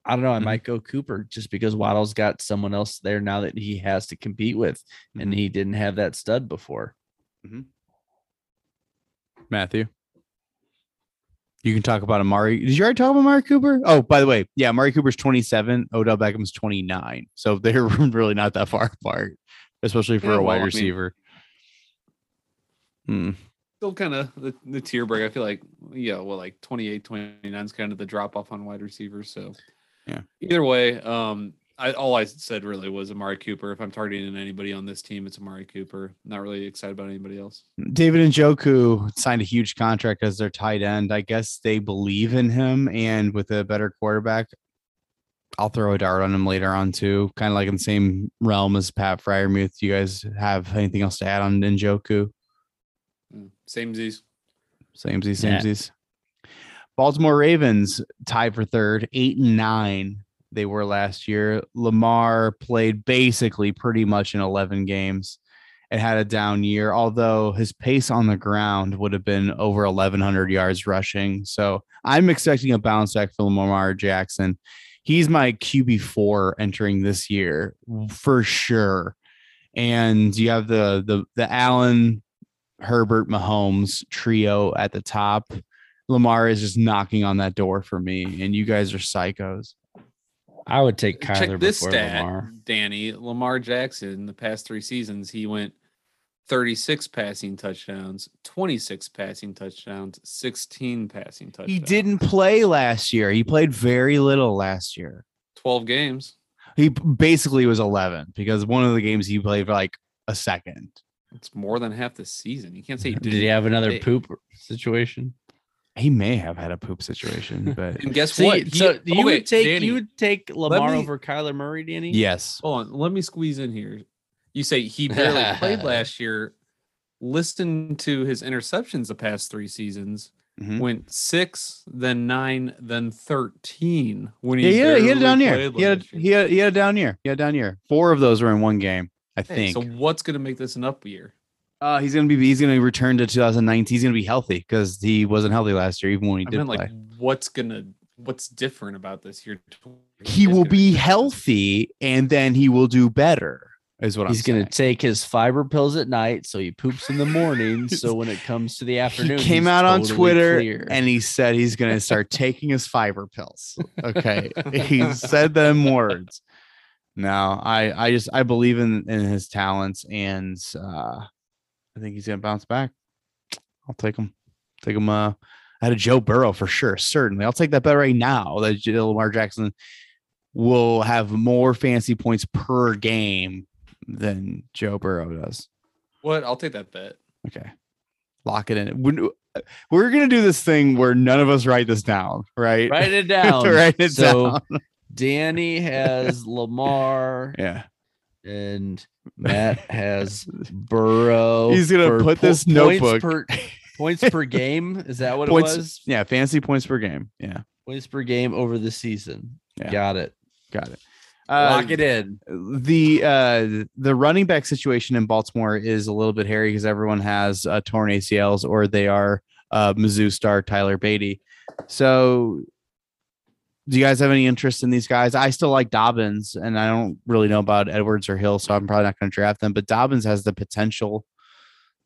I don't know. I Mhm. might go Cooper just because Waddle's got someone else there now that he has to compete with, and Mhm. he didn't have that stud before. Matthew. You can talk about Amari. Did you already talk about Amari Cooper? Oh, by the way, yeah, Amari Cooper's 27, Odell Beckham's 29. So they're really not that far apart, especially for Yeah, a well, wide I mean- receiver. Hmm. Still kind of the, the tier break. I feel like, yeah, well, like 28, 29 is kind of the drop off on wide receivers. So, Yeah. Either way, um, I all I said really was Amari Cooper. If I'm targeting anybody on this team, it's Amari Cooper. Not really excited about anybody else. David Njoku signed a huge contract as their tight end. I guess they believe in him, and with a better quarterback, I'll throw a dart on him later on too. Kind of like in the same realm as Pat Freiermuth. Do you guys have anything else to add on Njoku? Mm, Same Z's. Samesies, Nah. samesies. Baltimore Ravens tied for third, eight and nine. They were last year. Lamar played basically pretty much in 11 games and had a down year, although his pace on the ground would have been over 1,100 yards rushing. So I'm expecting a bounce back for Lamar Jackson. He's my QB4 entering this year for sure. And you have the the the Allen Herbert Mahomes trio at the top. Lamar is just knocking on that door for me, and you guys are psychos. I would take Kyler Check this before stat, Lamar. Danny. Lamar Jackson, the past three seasons, he went 36 passing touchdowns, 26 passing touchdowns, 16 passing touchdowns. He didn't play last year. He played very little last year. 12 games. He basically was 11 because one of the games he played for like a second. It's more than half the season. You can't say he Did didn't he have another play. poop situation? He may have had a poop situation, but And guess See, what? He- so you okay, would take Danny, you would take Lamar me- over Kyler Murray, Danny? yes. Hold on, let me squeeze in here. You say he barely played last year. Listen to his interceptions the past three seasons. Mhm. Went six, then nine, then thirteen. When he he had, he had a down year. He had, last year. he, had, he had a down year. He had a down year. Four of those were in one game, I Hey, think. so what's going to make this an up year? Uh, he's gonna be he's gonna return to 2019. He's gonna be healthy because he wasn't healthy last year, even when he I did meant play. like what's gonna what's different about this year? he will be healthy and then he will do better. Is what He's I'm gonna saying. take his fiber pills at night, so he poops in the morning. so when it comes to the afternoon, he came he's out on Twitter clear. and he said he's going to start taking his fiber pills. Okay, he said them words. No, I I just I believe in in his talents and uh I think he's going to bounce back. I'll take him. Take him. Uh, I had a Joe Burrow for sure. Certainly, I'll take that bet right now. That Lamar Jackson will have more fancy points per game than Joe Burrow does. What? I'll take that bet. Okay. Lock it in. When- We're gonna do this thing where none of us write this down, right? write it down. write it so down. Danny has Lamar, Yeah. And Matt has Burrow. He's gonna put po- this points notebook- per, points per game. Is that what Points- it was? Yeah, fancy points per game. Yeah, Points per game over the season. Yeah. Got it. got it. Uh, Lock it in. the uh the running back situation in Baltimore is a little bit hairy because everyone has uh, torn ACLs or they are uh Mizzou star Tyler Beatty. So do you guys have any interest in these guys? I still like Dobbins and I don't really know about Edwards or Hill, so I'm probably not going to draft them, but Dobbins has the potential.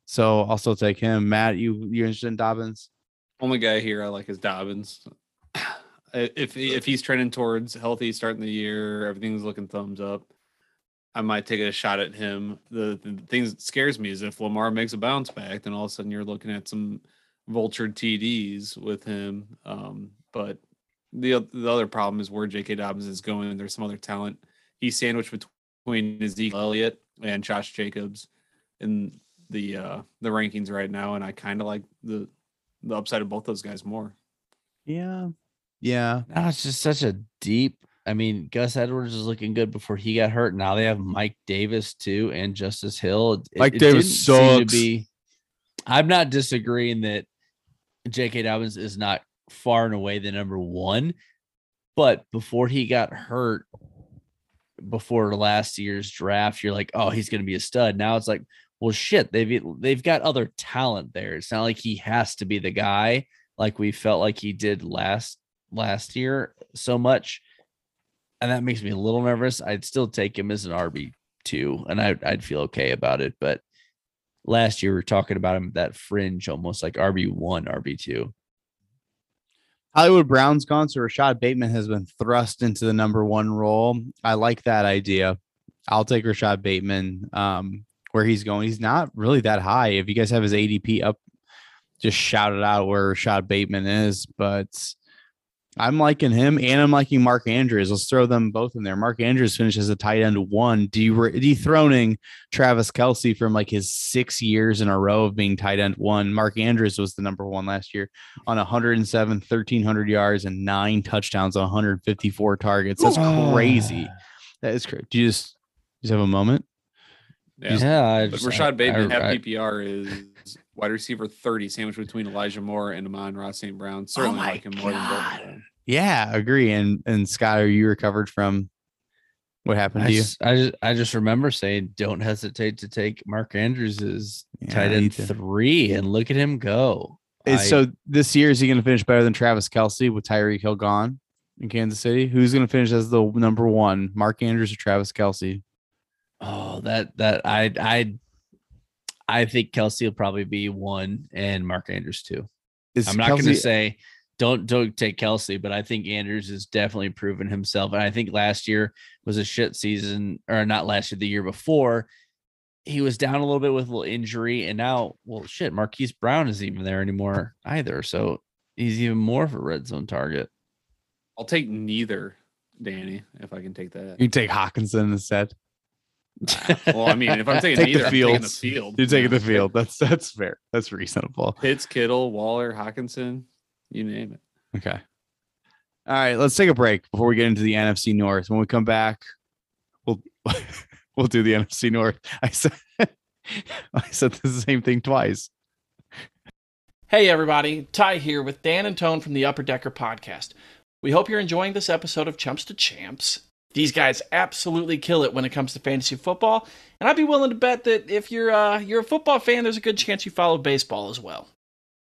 So I'll still take him. Matt, you you interested in Dobbins? Only guy here I like is Dobbins. If if he's trending towards healthy starting the year, everything's looking thumbs up. I might take a shot at him. The, the thing that scares me is if Lamar makes a bounce back, then all of a sudden you're looking at some vultured TDs with him. Um, but the the other problem is where J.K. Dobbins is going. There's some other talent. He's sandwiched between Ezekiel Elliott and Josh Jacobs in the uh, the rankings right now, and I kind of like the the upside of both those guys more. Yeah. Yeah. No, it's just such a deep. I mean, Gus Edwards was looking good before he got hurt. Now they have Mike Davis too and Justice Hill. It- Mike it Davis didn't sucks. To be, I'm not disagreeing that J.K. Dobbins is not far and away the number one, but before he got hurt, before last year's draft, you're like, oh, he's going to be a stud. Now it's like, well, shit, they've they've got other talent there. It's not like he has to be the guy like we felt like he did last last year so much. And that makes me a little nervous. I'd still take him as an RB two, and I'd I'd feel okay about it. But last year we are talking about him that fringe, almost like RB one, RB two. Hollywood Brown's gone, so Rashod Bateman has been thrust into the number one role. I like that idea. I'll take Rashod Bateman um, where he's going. He's not really that high. If you guys have his ADP up, just shout it out where Rashod Bateman is. But I'm liking him and I'm liking Mark Andrews. Let's throw them both in there. Mark Andrews finishes a tight end one, dethroning Travis Kelce from like his six years in a row of being tight end one. Mark Andrews was the number one last year on 107, 1300 yards and nine touchdowns on 154 targets. That's crazy. That is crazy. Do you just, just have a moment? Yeah. Yeah, I But just- Rashod Bateman I- at I- PPR is wide receiver 30, sandwiched between Elijah Moore and Amon-Ra St. Brown. Oh Certainly my like him more than both God. of them. Yeah, agree. And and Scott, are you recovered from what happened I to you? just, I just I just remember saying, don't hesitate to take Mark Andrews as tight end three, and look at him go. Is- I- so this year is he going to finish better than Travis Kelce with Tyreek Hill gone in Kansas City? Who's going to finish as the number one, Mark Andrews or Travis Kelce? Oh, that that I I I think Kelce will probably be one and Mark Andrews two. Is I'm not going to say don't don't take Kelce, but I think Andrews has definitely proven himself. And I think last year was a shit season, or not last year, the year before. He was down a little bit with a little injury, and now, well, shit, Marquise Brown isn't even there anymore either. So he's even more of a red zone target. I'll take neither, Danny, if I can take that. you take Hockenson instead. well, I mean, if I'm taking Take the neither, I'm taking the field. You're taking Yeah. the field. That's that's fair. That's reasonable. Pitts, Kittle, Waller, Hockenson, you name it. Okay. All right, let's take a break before we get into the NFC North. When we come back, we'll we'll do the NFC North. I said I said the same thing twice. Hey everybody, Ty here with Dan and Tone from the Upper Decker podcast. We hope you're enjoying this episode of Chumps to Champs. These guys absolutely kill it when it comes to fantasy football, and I'd be willing to bet that if you're uh, you're a football fan, there's a good chance you follow baseball as well.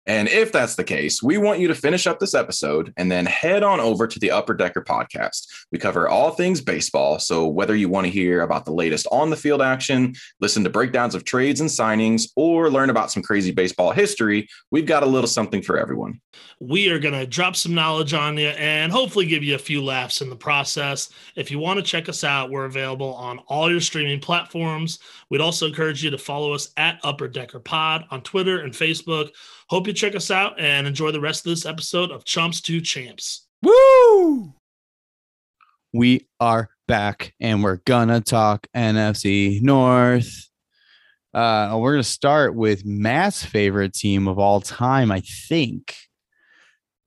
And if that's the case, we want you to finish up this episode and then head on over to the Upper Decker podcast. We cover all things baseball. So whether you want to hear about the latest on the field action, listen to breakdowns of trades and signings, or learn about some crazy baseball history, we've got a little something for everyone. We are going to drop some knowledge on you and hopefully give you a few laughs in the process. If you want to check us out, we're available on all your streaming platforms. We'd also encourage you to follow us at Upper Decker Pod on Twitter and Facebook. Hope you check us out and enjoy the rest of this episode of Chumps to Champs. Woo! We are back and we're gonna talk NFC North. Uh, we're gonna start with Matt's favorite team of all time, I think.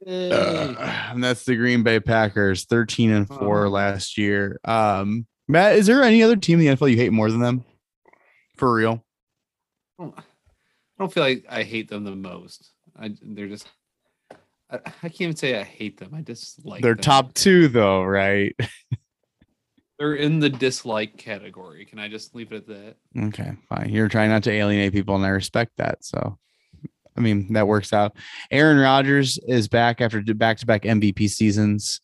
Uh, and that's the Green Bay Packers, 13 and 4 Oh. last year. Um, Matt, is there any other team in the NFL you hate more than them? For real? I don't, I don't feel like I hate them the most. I they're just I, I can't even say I hate them. I just like They're them. top two, though, right? They're in the dislike category. Can I just leave it at that? Okay, fine. You're trying not to alienate people, and I respect that. So, I mean, that works out. Aaron Rodgers is back after back to back MVP seasons.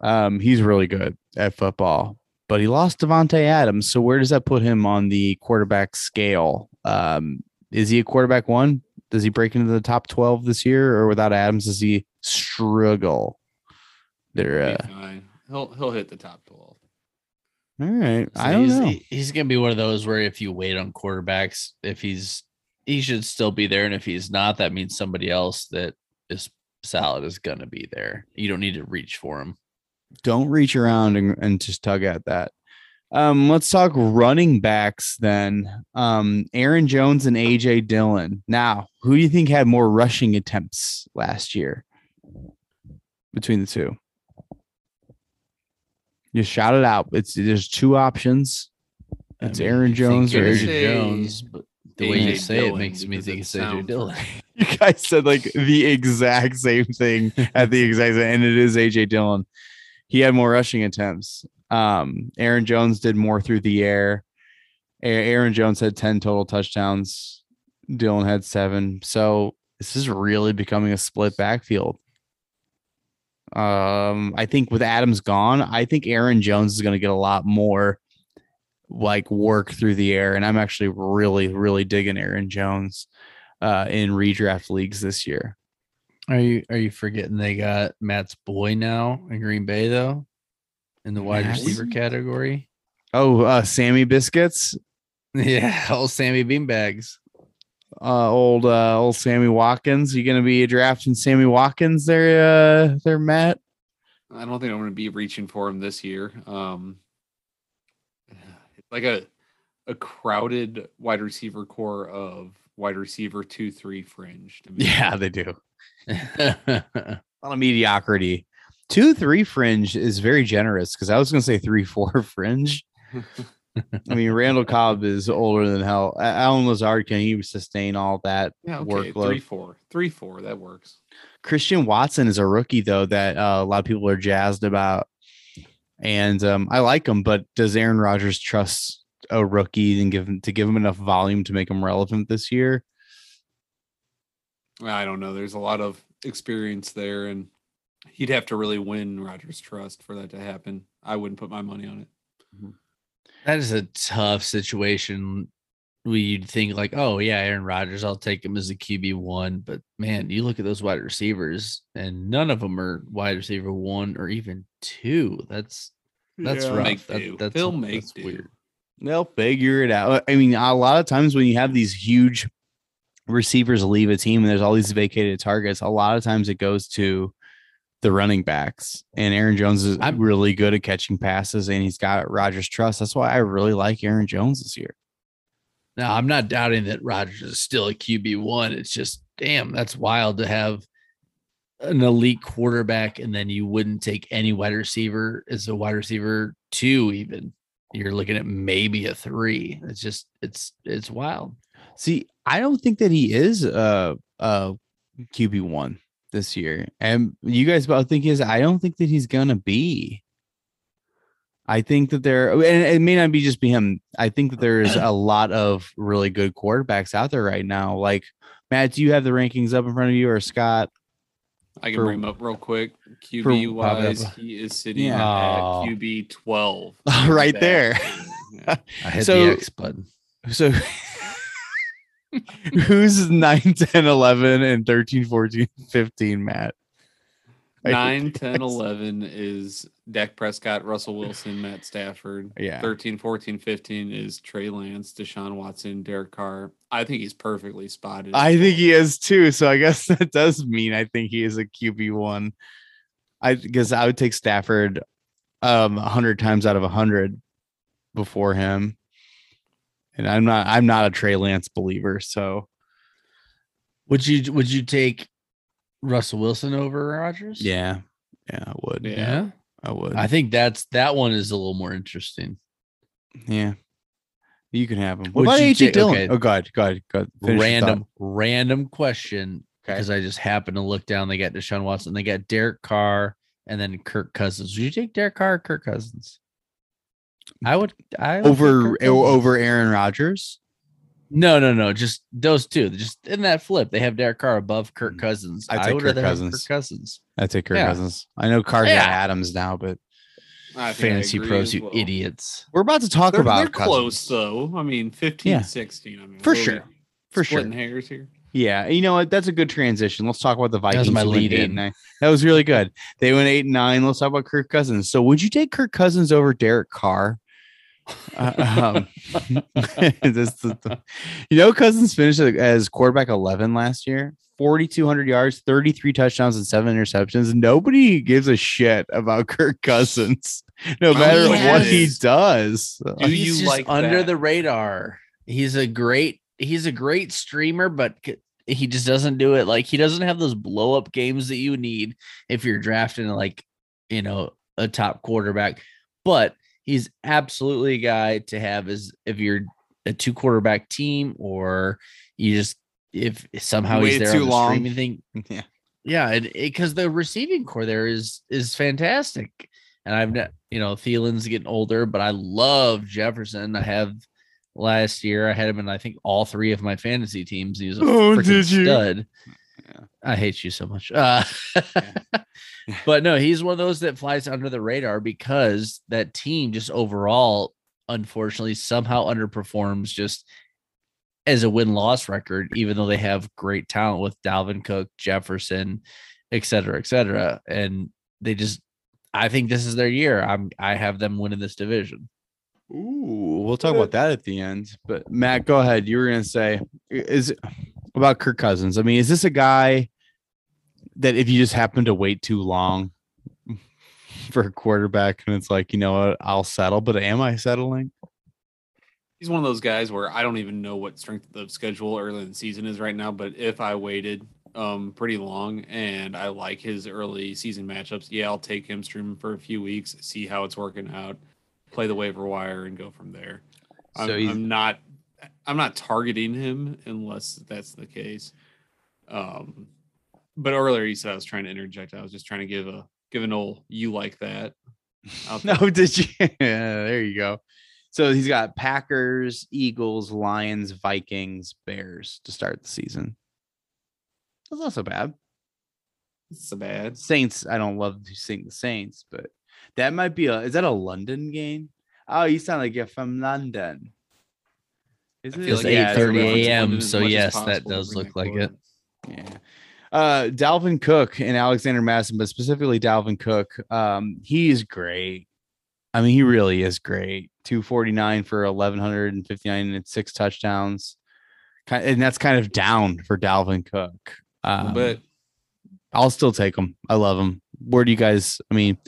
Um, he's really good at football, but he lost Davante Adams. So, where does that put him on the quarterback scale? Um, is he a quarterback one? Does he break into the top 12 this year, or without Adams, does he struggle? There, He'll uh. He'll he'll hit the top twelve. all right. So I don't he's, know. he's gonna be one of those where if you wait on quarterbacks, if he's he should still be there, and if he's not, that means somebody else that is solid is gonna be there. You don't need to reach for him. don't reach around and, and just tug at that. Um, let's talk running backs then. Um, Aaron Jones and AJ Dillon. Now, who do you think had more rushing attempts last year between the two? Just shout it out. It's there's two options. I It's mean, Aaron Jones or AJ Jones, but the way you say it makes me think it's AJ Dillon. You guys said like the exact same thing at the exact same, and it is AJ Dillon. He had more rushing attempts. Um, Aaron Jones did more through the air. Aaron Jones had 10 total touchdowns. Dillon had seven. So this is really becoming a split backfield. Um, I think with Adams gone, I think Aaron Jones is going to get a lot more like work through the air. And I'm actually really, really digging Aaron Jones uh, in redraft leagues this year. Are you are you forgetting they got Matt's boy now in Green Bay though? In the wide Matt's? receiver category? Oh, uh, Sammy Biscuits, Yeah, old Sammy Beanbags. uh, old uh, old Sammy Watkins. You gonna be drafting Sammy Watkins there, uh, there, Matt? I don't think I'm going to be reaching for him this year. Um, it's like a a crowded wide receiver corps of wide receiver two three fringe. To. Yeah, they do. A lot of mediocrity. Two, three fringe is very generous because I was gonna say three, four fringe. I mean, Randall Cobb is older than hell. Allen Lazard can he sustain all that yeah. Okay, workload? three four, three four. That works. Christian Watson is a rookie though that uh, a lot of people are jazzed about, and um, I like him. But does Aaron Rodgers trust a rookie and give him to give him enough volume to make him relevant this year? I don't know. There's a lot of experience there, and he'd have to really win Rodgers' trust for that to happen. I wouldn't put my money on it. Mm-hmm. That is a tough situation. We you'd think like, oh yeah, Aaron Rodgers, I'll take him as a QB one. But man, you look at those wide receivers, and none of them are wide receiver one or even two. That's that's Yeah. rough. That, that's He'll make that's do. weird. They'll figure it out. I mean, a lot of times when you have these huge receivers leave a team and there's all these vacated targets, a lot of times it goes to the running backs. And Aaron Jones is I'm- really good at catching passes and he's got Rodgers' trust. That's why I really like Aaron Jones this year. Now, I'm not doubting that Rodgers is still a QB one. It's just, damn, that's wild to have an elite quarterback and then you wouldn't take any wide receiver as a wide receiver two, even. You're looking at maybe a three. It's just, it's, it's wild. See, I don't think that he is a, a QB one this year. And you guys both think is. I don't think that he's gonna be. I think that there, and it may not be just be him. I think that there is a lot of really good quarterbacks out there right now. Like Matt, do you have the rankings up in front of you or Scott? I can For- bring him up real quick. QB pop it wise, he is sitting Yeah. at. QB 12. Right there. Yeah. I hit So- the X button. So who's 9, 10, 11, and 13, 14, 15, Matt? I- 9, 10, 11 is Dak Prescott, Russell Wilson, Matt Stafford. Yeah. 13, 14, 15 is Trey Lance, Deshaun Watson, Derek Carr. I think he's perfectly spotted. I think he is too. So I guess that does mean I think he is a QB one. I because I would take Stafford um a hundred times out of a hundred before him. And I'm not I'm not a Trey Lance believer. So Would you would you take Russell Wilson over Rodgers? yeah. Yeah, I would. Yeah. Yeah. I would. I think that's that one is a little more interesting. yeah. You can have him. What Would about you AJ take- Dillon? okay. Oh god, god, god. Random random question Okay. because I just happened to look down. They got Deshaun Watson, they got Derek Carr, and then Kirk Cousins. Would you take Derek Carr or Kirk Cousins? I would. I would Over Kirk oh, over Aaron Rodgers. No, no, no. Just those two. Just in that flip, they have Derek Carr above Kirk mm. Cousins. I'd take would Kirk Cousins. Kirk Cousins. I take Kirk Yeah. Cousins. I know Carr's Yeah. got Adams now, but I think I Fantasy pros, as you well. idiots. we're about to talk They're, about they're Cousins. close though. I mean, 15, Yeah. 16. I mean, For what are we sure. For sure. splitting hairs here. Yeah, you know what? That's a good transition. Let's talk about the was Vikings. my who went lead in. That was really good. They went eight and nine. Let's talk about Kirk Cousins. So, would you take Kirk Cousins over Derek Carr? Uh, um, this- the- the- you know, Cousins finished as quarterback eleven last year. 4,200 yards, 33 touchdowns, and seven interceptions. Nobody gives a shit about Kirk Cousins, no Oh, matter he what he does. Do He's you just like under that? the radar? He's a great. He's a great streamer, but he just doesn't do it. Like he doesn't have those blow up games that you need if you're drafting like you know a top quarterback. But he's absolutely a guy to have as if you're a two quarterback team or you just if somehow he's there too on the long. streaming thing. Yeah. Yeah, because eh, the receiving corps there is is fantastic, and I've not you know Thielen's getting older, but I love Jefferson. I have last year I had him in I think all three of my fantasy teams. He was a Oh, freaking did you? stud. Yeah. I hate you so much. Uh, but no, he's one of those that flies under the radar because that team just overall, unfortunately, somehow underperforms just as a win loss record, even though they have great talent with Dalvin Cook, Jefferson, et cetera, et cetera. And they just, I think this is their year. I'm, I have them winning this division. Ooh, we'll talk about that at the end. But Matt, go ahead. You were gonna say is it about Kirk Cousins. I mean, is this a guy that if you just happen to wait too long for a quarterback and it's like, you know what, I'll settle, but am I settling? He's one of those guys where I don't even know what strength of schedule early in the season is right now. But if I waited um pretty long and I like his early season matchups, yeah, I'll take him streaming for a few weeks, see how it's working out, play the waiver wire, and go from there. I'm, So he's- I'm not I'm not targeting him unless that's the case. Um, but earlier you said I was trying to interject. I was just trying to give a give an old you like that. No, did you? Yeah, there you go. So he's got Packers, Eagles, Lions, Vikings, Bears to start the season. That's not so bad. It's so bad. Saints, I don't love to sing the Saints, but that might be a is that a London game? Oh, you sound like you're from London. Is it? It's like yeah, it's a 8:30 a.m., so yes, that does bring look like it. Yeah. Uh, Dalvin Cook and Alexander Mattison, but specifically Dalvin Cook. Um, he is great. I mean, he really is great. 249 for 1159 and six touchdowns. And that's kind of down for Dalvin Cook. Um, but I'll still take him. I love him. Where do you guys? I mean,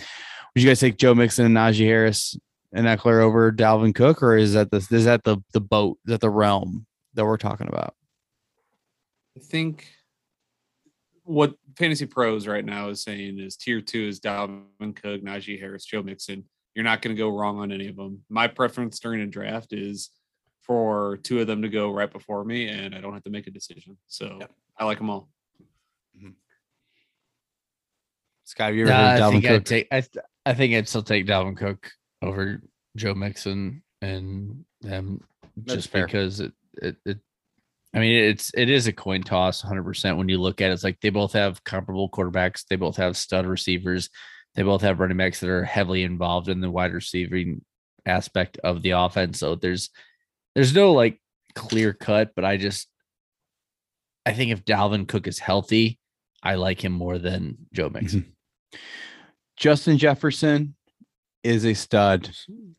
would you guys take Joe Mixon and Najee Harris and Ekeler over Dalvin Cook, or is that the is that the the boat that the realm that we're talking about? I think what Fantasy Pros right now is saying is tier two is Dalvin Cook, Najee Harris, Joe Mixon. You're not going to go wrong on any of them. My preference during a draft is for two of them to go right before me, and I don't have to make a decision. So Yep. I like them all. Mm-hmm. Scott, have you ever Nah, heard I Dalvin think Cook? I'd take. I, th- I think I'd still take Dalvin Cook over Joe Mixon and them That's just fair. because it, it it I mean, it's it is a coin toss 100% when you look at it. It's like they both have comparable quarterbacks, they both have stud receivers, they both have running backs that are heavily involved in the wide receiving aspect of the offense. So there's there's no like clear cut, but I just I think if Dalvin Cook is healthy, I like him more than Joe Mixon. Mm-hmm. Justin Jefferson is a stud.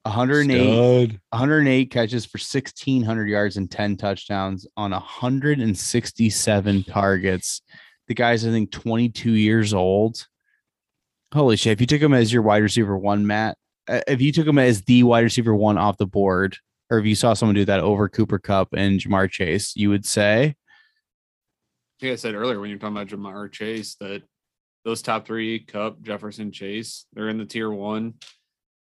108, 108 catches for 1,600 yards and 10 touchdowns on 167 targets. The guy's, I think, 22 years old. Holy shit. If you took him as your wide receiver one, Matt, uh, if you took him as the wide receiver one off the board, or if you saw someone do that over Cooper Kupp and Ja'Marr Chase, you would say, Like I said earlier, when you're talking about Ja'Marr Chase, that those top three, Kupp, Jefferson, Chase, they're in the tier one.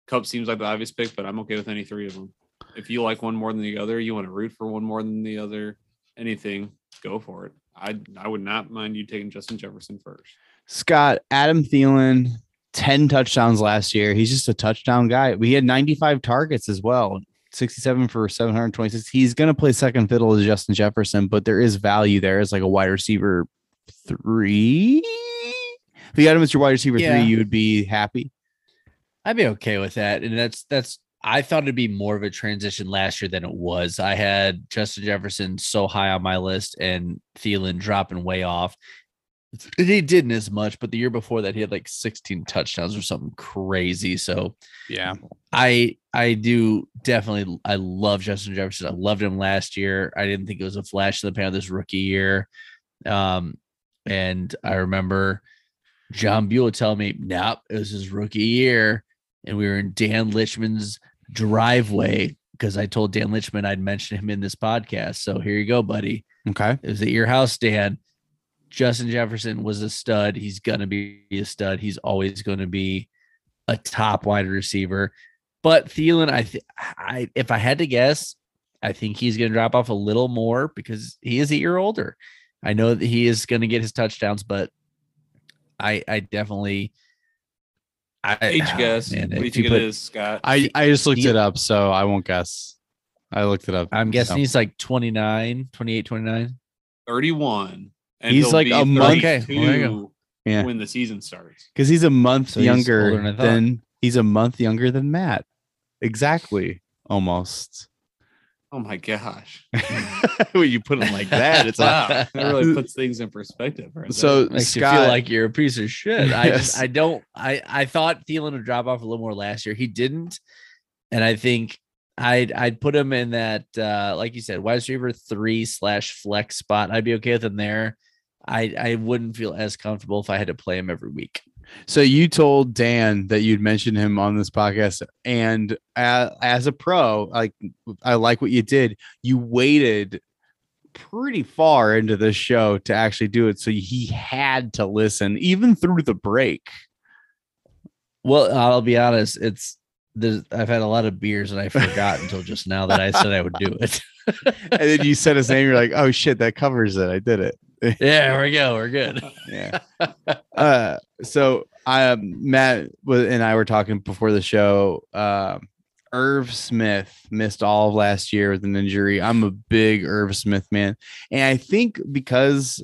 Kupp seems like the obvious pick, but I'm okay with any three of them. If you like one more than the other, you want to root for one more than the other, anything, go for it. I I would not mind you taking Justin Jefferson first. Scott, Adam Thielen, 10 touchdowns last year. He's just a touchdown guy. We had 95 targets as well, 67 for 726. He's going to play second fiddle to Justin Jefferson, but there is value there as like a wide receiver three. If you got him as your wide receiver Yeah. three, you would be happy. I'd be okay with that. And that's that's I thought it'd be more of a transition last year than it was. I had Justin Jefferson so high on my list and Thielen dropping way off. He didn't as much, but the year before that, he had like 16 touchdowns or something crazy. So Yeah. I I do definitely I love Justin Jefferson. I loved him last year. I didn't think it was a flash in the pan this rookie year. Um, and I remember John Buell telling me, nope, it was his rookie year. And we were in Dan Lichman's driveway mm-hmm. because I told Dan Lichman I'd mention him in this podcast. So here you go, buddy. Okay. It was at your house, Dan. Justin Jefferson was a stud. He's gonna be a stud. He's always going to be a top wide receiver. But Thielen, I, th- I if I had to guess, I think he's going to drop off a little more because he is a year older. I know that he is going to get his touchdowns, but I, I definitely, I Age oh, guess. man, what do you think put- it is, Scott? I, I just looked He- it up, so I won't guess. I looked it up. I'm guessing So- he's like 29, 28, 29. 31. And He's like a month- Okay, well, there you 32 Yeah. when the season starts. because he's a month So he's younger than than he's a month younger than Matt. Exactly. Almost. Oh my gosh. when you put him like that, it's like wow. That really puts things in perspective. Right so makes you Scott, feel like you're a piece of shit. I just I don't I I thought Thielen would drop off a little more last year. He didn't, and I think I'd I'd put him in that uh like you said, wide receiver three slash flex spot. I'd be okay with him there. I I wouldn't feel as comfortable if I had to play him every week. So you told Dan that you'd mentioned him on this podcast, and as, as a pro, like I like what you did. You waited pretty far into the show to actually do it, so he had to listen even through the break. Well, I'll be honest, it's there's I've had a lot of beers and I forgot until just now that I said I would do it. And then you said his name. You're like, "Oh shit, that covers it. I did it." yeah, we go. We're good. Yeah. uh, so I, um, Matt and I were talking before the show. Um, Irv Smith missed all of last year with an injury. I'm a big Irv Smith man, and I think because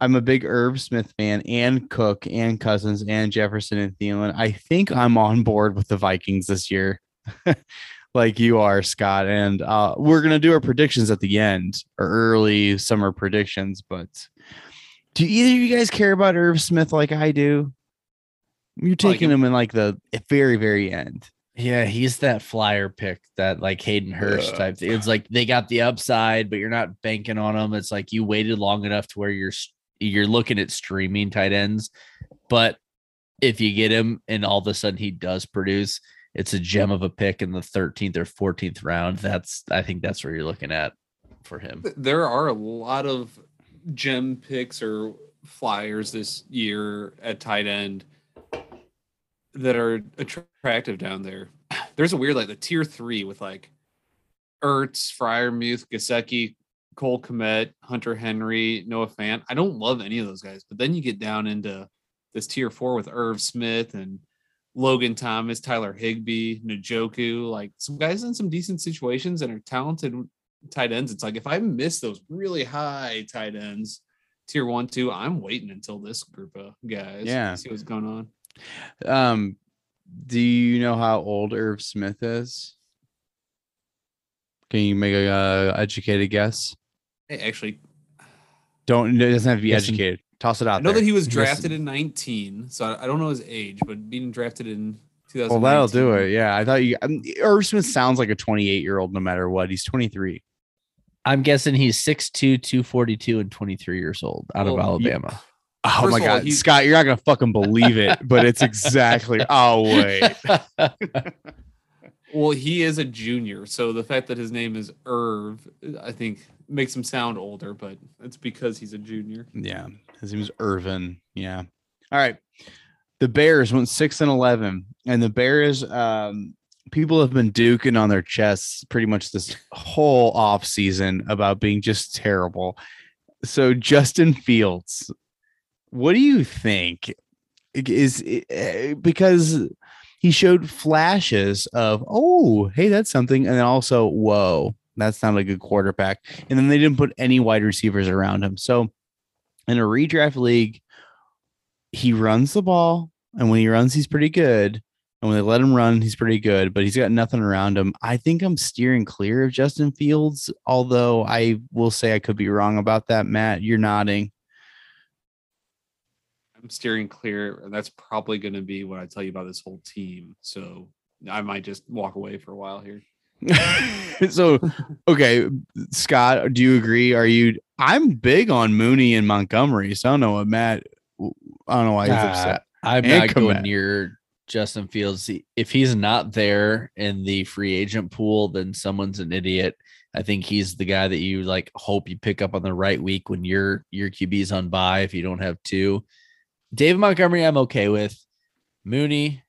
I'm a big Irv Smith fan and Cook and Cousins and Jefferson and Thielen, I think I'm on board with the Vikings this year. like you are, Scott. And uh, we're gonna do our predictions at the end or early summer predictions. But do either of you guys care about Irv Smith like I do? You're taking him. him in like the very, very end. Yeah, he's that flyer pick, that like Hayden Hurst Ugh. type thing. It's like they got the upside, but you're not banking on them. It's like you waited long enough to where you're you're looking at streaming tight ends, but if you get him and all of a sudden he does produce, it's a gem of a pick in the 13th or 14th round. That's I think that's where you're looking at for him. There are a lot of gem picks or flyers this year at tight end that are attractive down there. There's a weird like the tier three with like Ertz, Freiermuth, Gesicki, Cole Kmet, Hunter Henry, Noah Fant. I don't love any of those guys, but then you get down into this tier four with Irv Smith and Logan Thomas, Tyler Higbee, Njoku, like some guys in some decent situations and are talented tight ends, it's like if I miss those really high tight ends, tier one, two, I'm waiting until this group of guys. Yeah. See what's going on. Um, do you know how old Irv Smith is? Can you make a uh, educated guess? Hey, actually, Don't it doesn't have to be educated. Toss it out I know there. that he was drafted in 19, so I, I don't know his age, but being drafted in 2000. well, that'll do it. Yeah, I thought you. Um, Irv Smith sounds like a 28 year old, no matter what. He's 23. I'm guessing he's 6'2, 242, and 23 years old out of Well, yeah. Alabama. Oh First my of all, god, Scott, you're not gonna fucking believe it, but it's exactly. Oh wait, Well, he is a junior, so the fact that his name is Irv, I think, makes him sound older, but it's because he's a junior. yeah, his name was Irvin. Yeah. All right. The Bears went six and eleven, and the Bears, um, people have been duking on their chests pretty much this whole off season about being just terrible. So Justin Fields, what do you think? Is eh, because he showed flashes of oh hey that's something, and then also whoa that's not a good quarterback, and then they didn't put any wide receivers around him. So in a redraft league, he runs the ball, and when he runs, he's pretty good. And when they let him run, he's pretty good, but he's got nothing around him. I think I'm steering clear of Justin Fields, although I will say I could be wrong about that. Matt, you're nodding. I'm steering clear, and that's probably going to be what I tell you about this whole team. So I might just walk away for a while here. so, okay, Scott, do you agree? Are you? I'm big on Mooney and Montgomery, so I don't know what Matt. I don't know why he's Uh, upset. I'm And not going Kmet. near Justin Fields. If he's not there in the free agent pool, then someone's an idiot. I think he's the guy that you like hope you pick up on the right week when your your QB's on bye if you don't have two. David Montgomery, I'm okay with. Mooney,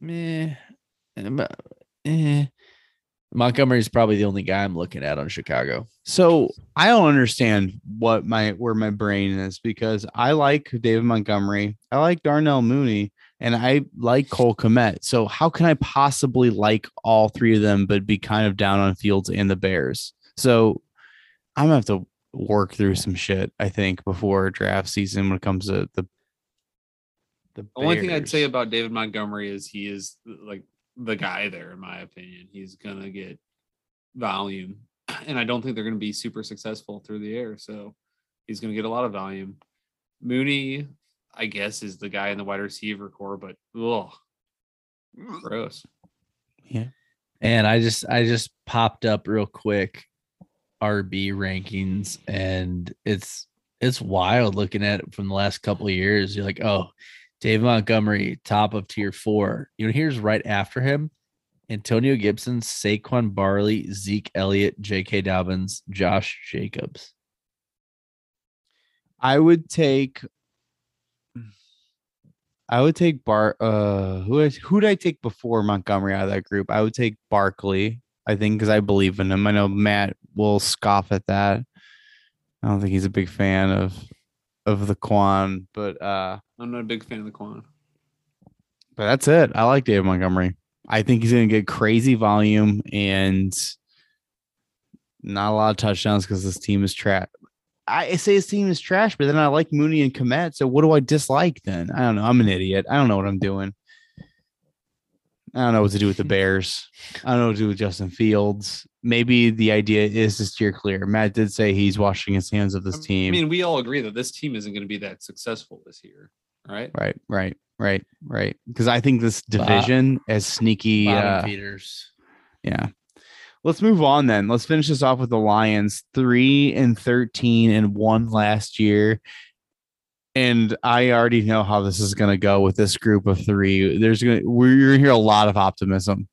meh, um, eh. Montgomery's probably the only guy I'm looking at on Chicago. So I don't understand what my where my brain is because I like David Montgomery, I like Darnell Mooney, and I like Cole Kmet. So how can I possibly like all three of them but be kind of down on Fields and the Bears? So I'm gonna have to work through some shit. I think before draft season when it comes to the the The only thing I'd say about David Montgomery is he is like the guy there, in my opinion. He's gonna get volume, and I don't think they're gonna be super successful through the air. So he's gonna get a lot of volume. Mooney, I guess, is the guy in the wide receiver corps, but ugh, gross. Yeah. And I just I just popped up real quick RB rankings and it's it's wild looking at it from the last couple of years. You're like, oh, Dave Montgomery, top of tier four. You know, here's right after him. Antonio Gibson, Saquon Barkley, Zeke Elliott, J.K. Dobbins, Josh Jacobs. I would take. I would take Bar. Uh, who is, who did I take before Montgomery out of that group? I would take Barkley. I think because I believe in him. I know Matt will scoff at that. I don't think he's a big fan of of the Quan, but uh, I'm not a big fan of the Quan. but that's it. I like David Montgomery. I think he's going to get crazy volume and not a lot of touchdowns because this team is trash. I say his team is trash, but then I like Mooney and Kmet. So what do I dislike then? I don't know. I'm an idiot. I don't know what I'm doing. I don't know what to do with the Bears. I don't know what to do with Justin Fields. Maybe the idea is to steer clear. Matt did say he's washing his hands of this team. I mean, we all agree that this team isn't going to be that successful this year, right? right, right, right, right. Because I think this Bo- division as sneaky. Bottom Uh, feeders. Yeah. Let's move on then. Let's finish this off with the Lions, three and 13 and one last year. And I already know how this is going to go with this group of three. There's going to, we're going to hear a lot of optimism.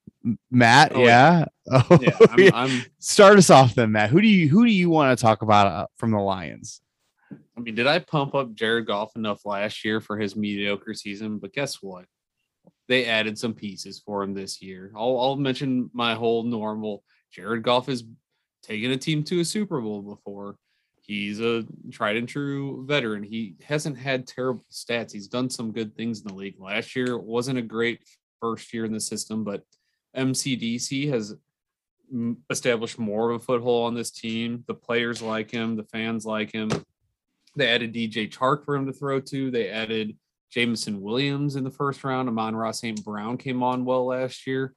Matt, Oh, yeah. Oh, Yeah, I'm. I'm Start us off then, Matt. Who do you, who do you want to talk about uh, from the Lions? I mean, did I pump up Jared Goff enough last year for his mediocre season? But guess what? They added some pieces for him this year. I'll, I'll mention my whole normal. Jared Goff has taken a team to a Super Bowl before. He's a tried and true veteran. He hasn't had terrible stats. He's done some good things in the league. Last year wasn't a great first year in the system, but MCDC has established more of a foothold on this team. The players like him, the fans like him. They added DJ Chark for him to throw to. They added Jameson Williams in the first round. Amon-Ra St. Brown came on well last year.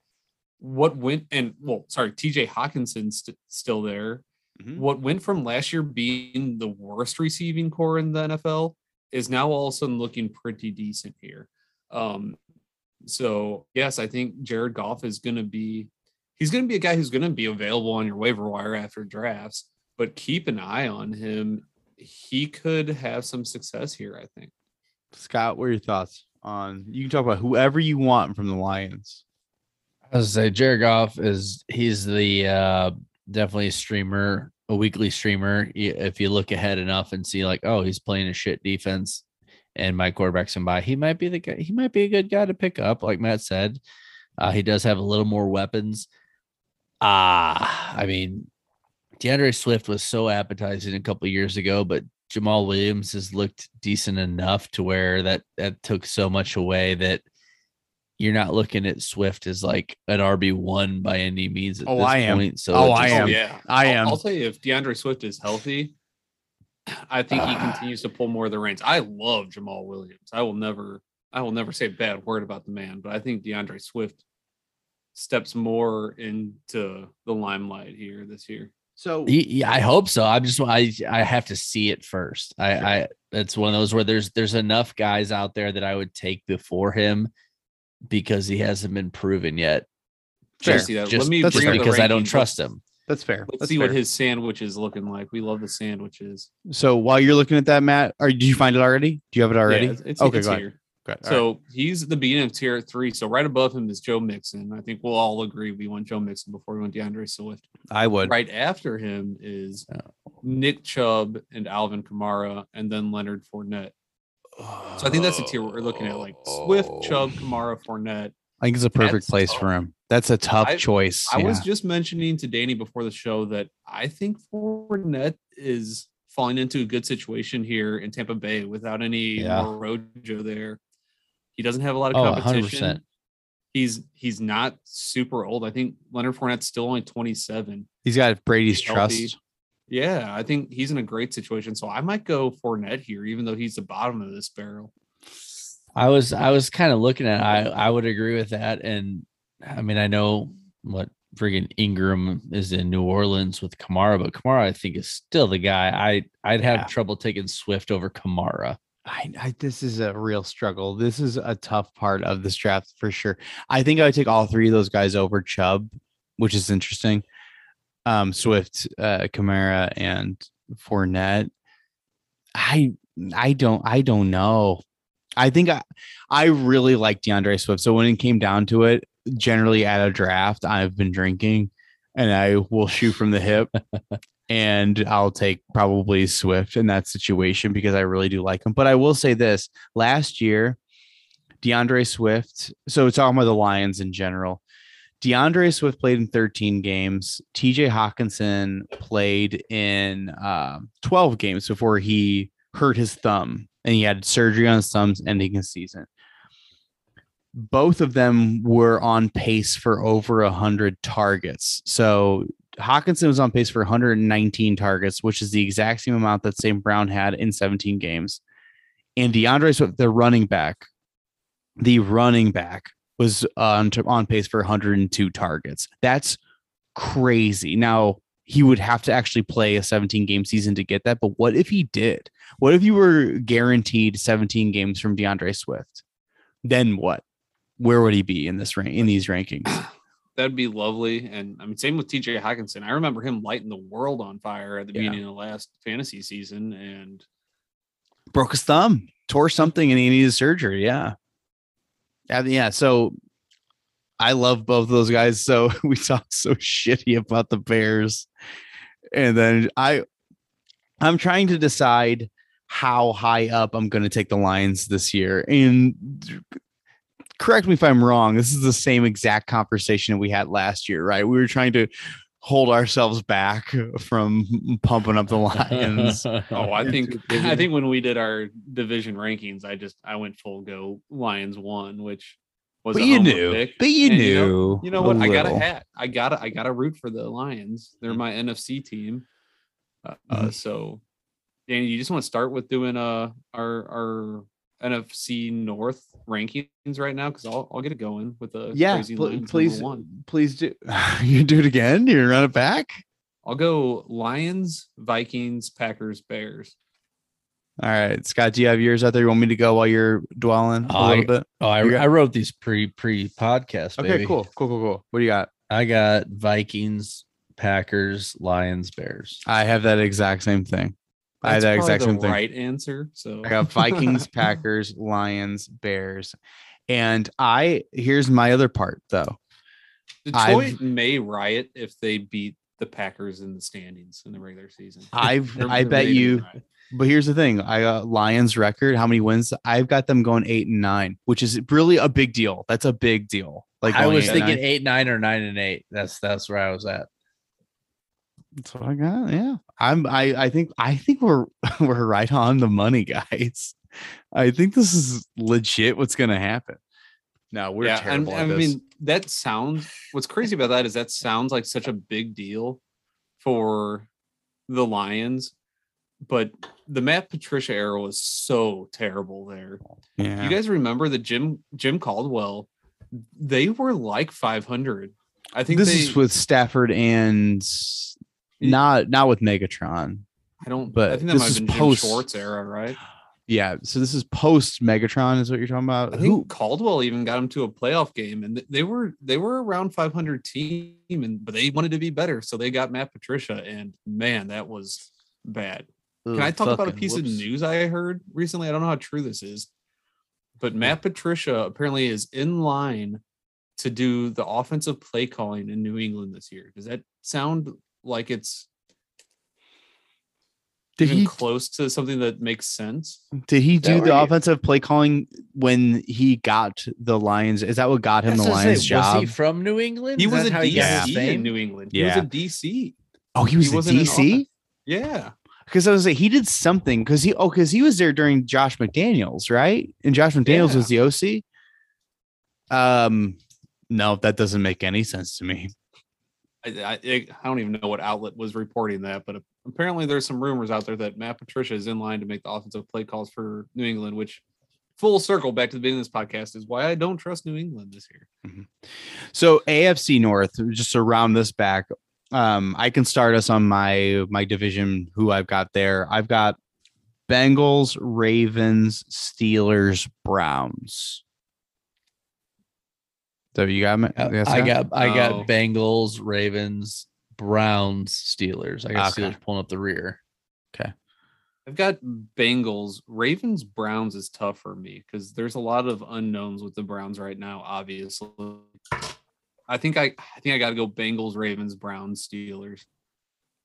What went and well, sorry, TJ Hockenson's st- still there. Mhm. What went from last year being the worst receiving corps in the NFL is now all of a sudden looking pretty decent here. Um, so yes, I think Jared Goff is going to be he's going to be a guy who's going to be available on your waiver wire after drafts. But keep an eye on him. He could have some success here. I think. Scott, what are your thoughts on? You can talk about whoever you want from the Lions. I was say Jared Goff is he's the uh definitely a streamer, a weekly streamer. If you look ahead enough and see like, oh, he's playing a shit defense and my quarterback's in by, he might be the guy, he might be a good guy to pick up, like Matt said. Uh, he does have a little more weapons. Ah, I mean, DeAndre Swift was so appetizing a couple years ago, but Jamaal Williams has looked decent enough to where that that took so much away that you're not looking at Swift as like an RB one by any means. At Oh, this I am. Point. So Oh, it I just- am. yeah, I I'll- am. I'll tell you if DeAndre Swift is healthy, I think he continues to pull more of the reins. I love Jamaal Williams. I will never, I will never say a bad word about the man, but I think DeAndre Swift steps more into the limelight here this year. So He- yeah, I hope so. I'm just I I have to see it first. I I it's one of those where there's there's enough guys out there that I would take before him because he hasn't been proven yet. Fair. Just, see that. Just, Let me just bring because I don't trust him. That's fair. Let's That's see what his sandwich is looking like. We love the sandwiches. So while you're looking at that, Matt, or did you find it already? Do you have it already? Yeah, it's, okay, it's go here. Go ahead. All So he's the beginning of tier three. So right above him is Joe Mixon. I think we'll all agree we want Joe Mixon before we want DeAndre Swift. I would. Right after him is Nick Chubb and Alvin Kamara, and then Leonard Fournette. So I think that's the tier we're looking at, like Swift, Chubb, oh. Kamara, Fournette. I think it's a perfect That's place tough. for him. That's a tough I- choice. I was just mentioning to Danny before the show that I think Fournette is falling into a good situation here in Tampa Bay without any Yeah. more Rojo there. He doesn't have a lot of Oh, competition. 100%. He's he's not super old. I think Leonard Fournette's still only 27. He's got Brady's He's healthy. trust. Yeah, I think he's in a great situation. So I might go Fournette here, even though he's the bottom of this barrel. I was I was kind of looking at I I would agree with that and I mean I know what friggin' Ingram is in New Orleans with Kamara but Kamara I think is still the guy I I'd have Yeah. trouble taking Swift over Kamara. I, I this is a real struggle. This is a tough part of this draft for sure. I think I would take all three of those guys over Chubb, which is interesting. Um, Swift, uh, Kamara, and Fournette. I I don't I don't know. I think I I really like DeAndre Swift. So when it came down to it, generally at a draft, I've been drinking and I will shoot from the hip and I'll take probably Swift in that situation because I really do like him. But I will say this last year, DeAndre Swift, so talking about the Lions in general, DeAndre Swift played in 13 games. TJ Hockenson played in um 12 games before he hurt his thumb and he had surgery on his thumbs ending his season. Both of them were on pace for over 100 targets. So Hockenson was on pace for 119 targets, which is the exact same amount that St. Brown had in 17 games. And DeAndre Swift, the running back, the running back was on, on pace for 102 targets. That's crazy. Now, he would have to actually play a 17 game season to get that. But what if he did? What if you were guaranteed 17 games from DeAndre Swift? Then what? Where would he be in this rank in these rankings? That'd be lovely. And I mean, same with TJ Hockenson. I remember him lighting the world on fire at the Yeah. beginning of the last fantasy season. And broke his thumb, tore something, and he needed surgery. Yeah. Yeah. yeah. So I love both of those guys. So we talked so shitty about the Bears. And then I I'm trying to decide how high up I'm going to take the Lions this year. And correct me if I'm wrong. This is the same exact conversation we had last year, right? We were trying to hold ourselves back from pumping up the Lions. oh, I think. I think when we did our division rankings, I just I went full go Lions one, which was But you knew. pick. But you And knew. You know, you know what? I got a hat. I got to I got to root for the Lions. They're my NFC team. Uh, uh, Mhm. so, Danny, you just want to start with doing uh our our NFC North rankings right now because I'll I'll get it going with the Yeah, pl- please, please do. you do it again. You run it back. I'll go Lions, Vikings, Packers, Bears. All right, Scott. Do you have yours out there? You want me to go while you're dwelling a I- little bit? Oh, I, got- I wrote these pre pre podcast. Okay, cool, cool, cool, cool. What do you got? I got Vikings, Packers, Lions, Bears. I have that exact same thing. I have that exact the same thing. right answer. So I got Vikings, Packers, Lions, Bears, and I. Here's my other part though. Detroit I've- may riot if they beat the Packers in the standings in the regular season. I've I bet you. riot. But here's the thing: I got Lions record. How many wins? I've got them going eight and nine, which is really a big deal. That's a big deal. Like I was eight thinking nine. eight, nine, or nine and eight. That's that's where I was at. That's what I got. Yeah, I'm. I. I think. I think we're we're right on the money, guys. I think this is legit. What's gonna happen? No, we're yeah, and terrible. I at this. mean that sounds. What's crazy about that is that sounds like such a big deal for the Lions, but the Matt Patricia era was so terrible there. yeah. You guys remember the Jim Jim Caldwell? They were like 500. I think this they, is with Stafford and not not with Megatron. I don't. but I think that this might have is been Jim post- Schwartz era, right? Yeah, so this is post Megatron, is what you're talking about. I think Caldwell even got him to a playoff game, and they were they were around 500 team, and but they wanted to be better, so they got Matt Patricia, and man, that was bad. Can I talk about a piece of news I heard recently? I don't know how true this is, but hmm. Matt Patricia apparently is in line to do the offensive play calling in New England this year. Does that sound like it's Did even he close to something that makes sense? did he do the offensive play calling when he got the Lions? Is that what got him That's the what I say, Lions job? Was he from New England? He Is was that a how he DC in? New England. Yeah. He was a DC. oh, he was he the wasn't DC. Yeah. Because I was like, he did something because he oh because he was there during Josh McDaniels, right? And Josh McDaniels was the OC. Um, no, that doesn't make any sense to me. I, I, I don't even know what outlet was reporting that, but apparently there's some rumors out there that Matt Patricia is in line to make the offensive play calls for New England, which full circle back to the beginning of this podcast is why I don't trust New England this year. So AFC North, just to round this back, um, I can start us on my my division. Who I've got there? I've got Bengals, Ravens, Steelers, Browns. So you got me? Uh, Yes, I got I Oh. got Bengals, Ravens, Browns, Steelers. I got Okay. Steelers pulling up the rear. Okay. I've got Bengals, Ravens, Browns is tough for me because there's a lot of unknowns with the Browns right now. Obviously, I think I I think I got to go Bengals, Ravens, Browns, Steelers.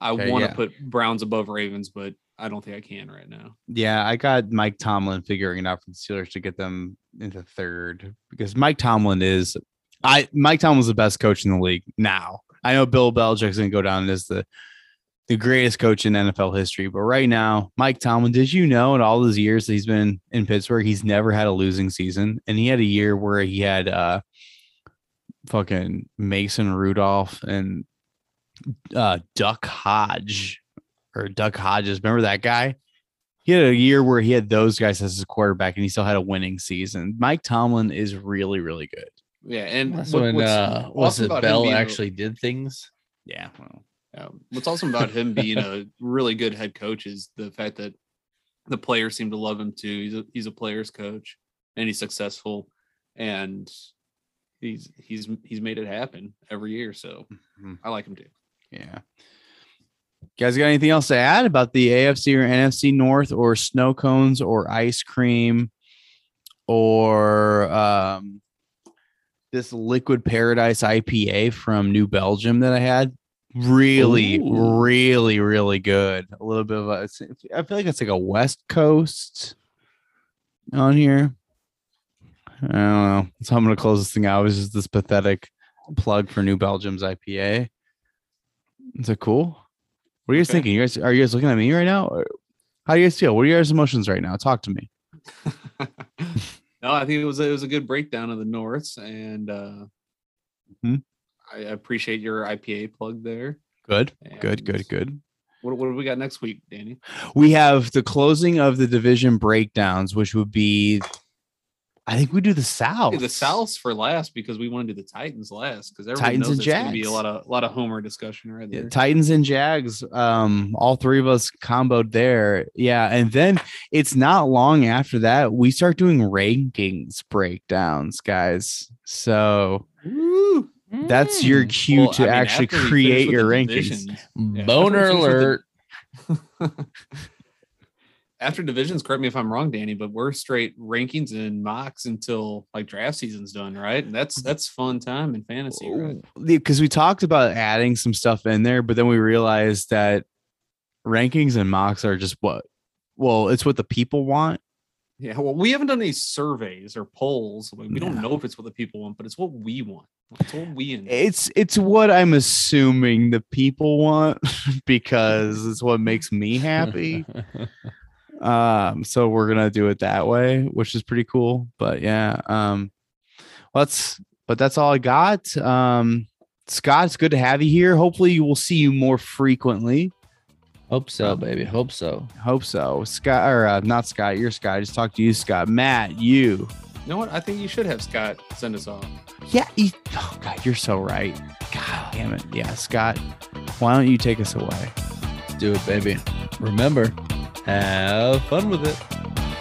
I Okay, want to yeah. put Browns above Ravens, but I don't think I can right now. Yeah, I got Mike Tomlin figuring it out for the Steelers to get them into third because Mike Tomlin is I Mike Tomlin's the best coach in the league now. I know Bill Belichick's gonna go down as the the greatest coach in NFL history, but right now, Mike Tomlin, did you know in all those years that he's been in Pittsburgh, he's never had a losing season, and he had a year where he had uh fucking Mason Rudolph and uh Duck Hodge or Duck Hodges. Remember that guy? He had a year where he had those guys as his quarterback and he still had a winning season. Mike Tomlin is really, really good. Yeah, and That's what- when what's uh, was awesome it Bell being actually did things? Yeah. Well, Um, what's awesome about him being a really good head coach is the fact that the players seem to love him too. He's a, he's a player's coach and he's successful and he's he's he's made it happen every year. So Mhm. I like him too. yeah. You guys got anything else to add about the AFC or NFC North or snow cones or ice cream or um, this liquid paradise IPA from New Belgium that I had? Really, Ooh. really, really good. A little bit of a, I feel like it's like a West Coast on here. I don't know. So I'm gonna close this thing out. It's just this pathetic plug for New Belgium's IPA. Is it cool? What are you guys Okay. thinking? You guys are you guys looking at me right now? Or how do you guys feel? What are your guys' emotions right now? Talk to me. No, I think it was it was a good breakdown of the Norths, and uh, Mhm. I appreciate your IPA plug there. Good, good, good, good. What, what do we got next week, Danny? We have the closing of the division breakdowns, which would be, I think we do the South. The Souths for last because we want to do the Titans last because everyone Titans knows and it's going to be a Jags. lot of lot of Homer discussion right Yeah, there. Titans and Jags. Um, all three of us comboed there. Yeah, and then it's not long after that we start doing rankings breakdowns, guys. So Woo! that's your cue Well, to I mean, actually after we finish create your rankings. Yeah, Boner after we finish with the- alert. After divisions, correct me if I'm wrong, Danny, but we're straight rankings and mocks until like draft season's done, right? And that's that's fun time in fantasy, right? because we talked about adding some stuff in there, but then we realized that rankings and mocks are just what well, it's what the people want. Yeah, well, we haven't done any surveys or polls. Like, we don't know if it's what the people want, but it's what we want. It's what we enjoy. It's it's what I'm assuming the people want because it's what makes me happy. um so we're gonna do it that way which is pretty cool but yeah um let's but that's all i got um scott it's good to have you here hopefully we'll see you more frequently Hope so, baby. Hope so. hope so scott or uh, not scott you're scott I just talked to you scott matt you You know what? I think you should have Scott send us off. yeah he, oh god you're so right god damn it yeah scott why don't you take us away Let's do it, baby. Remember, have fun with it.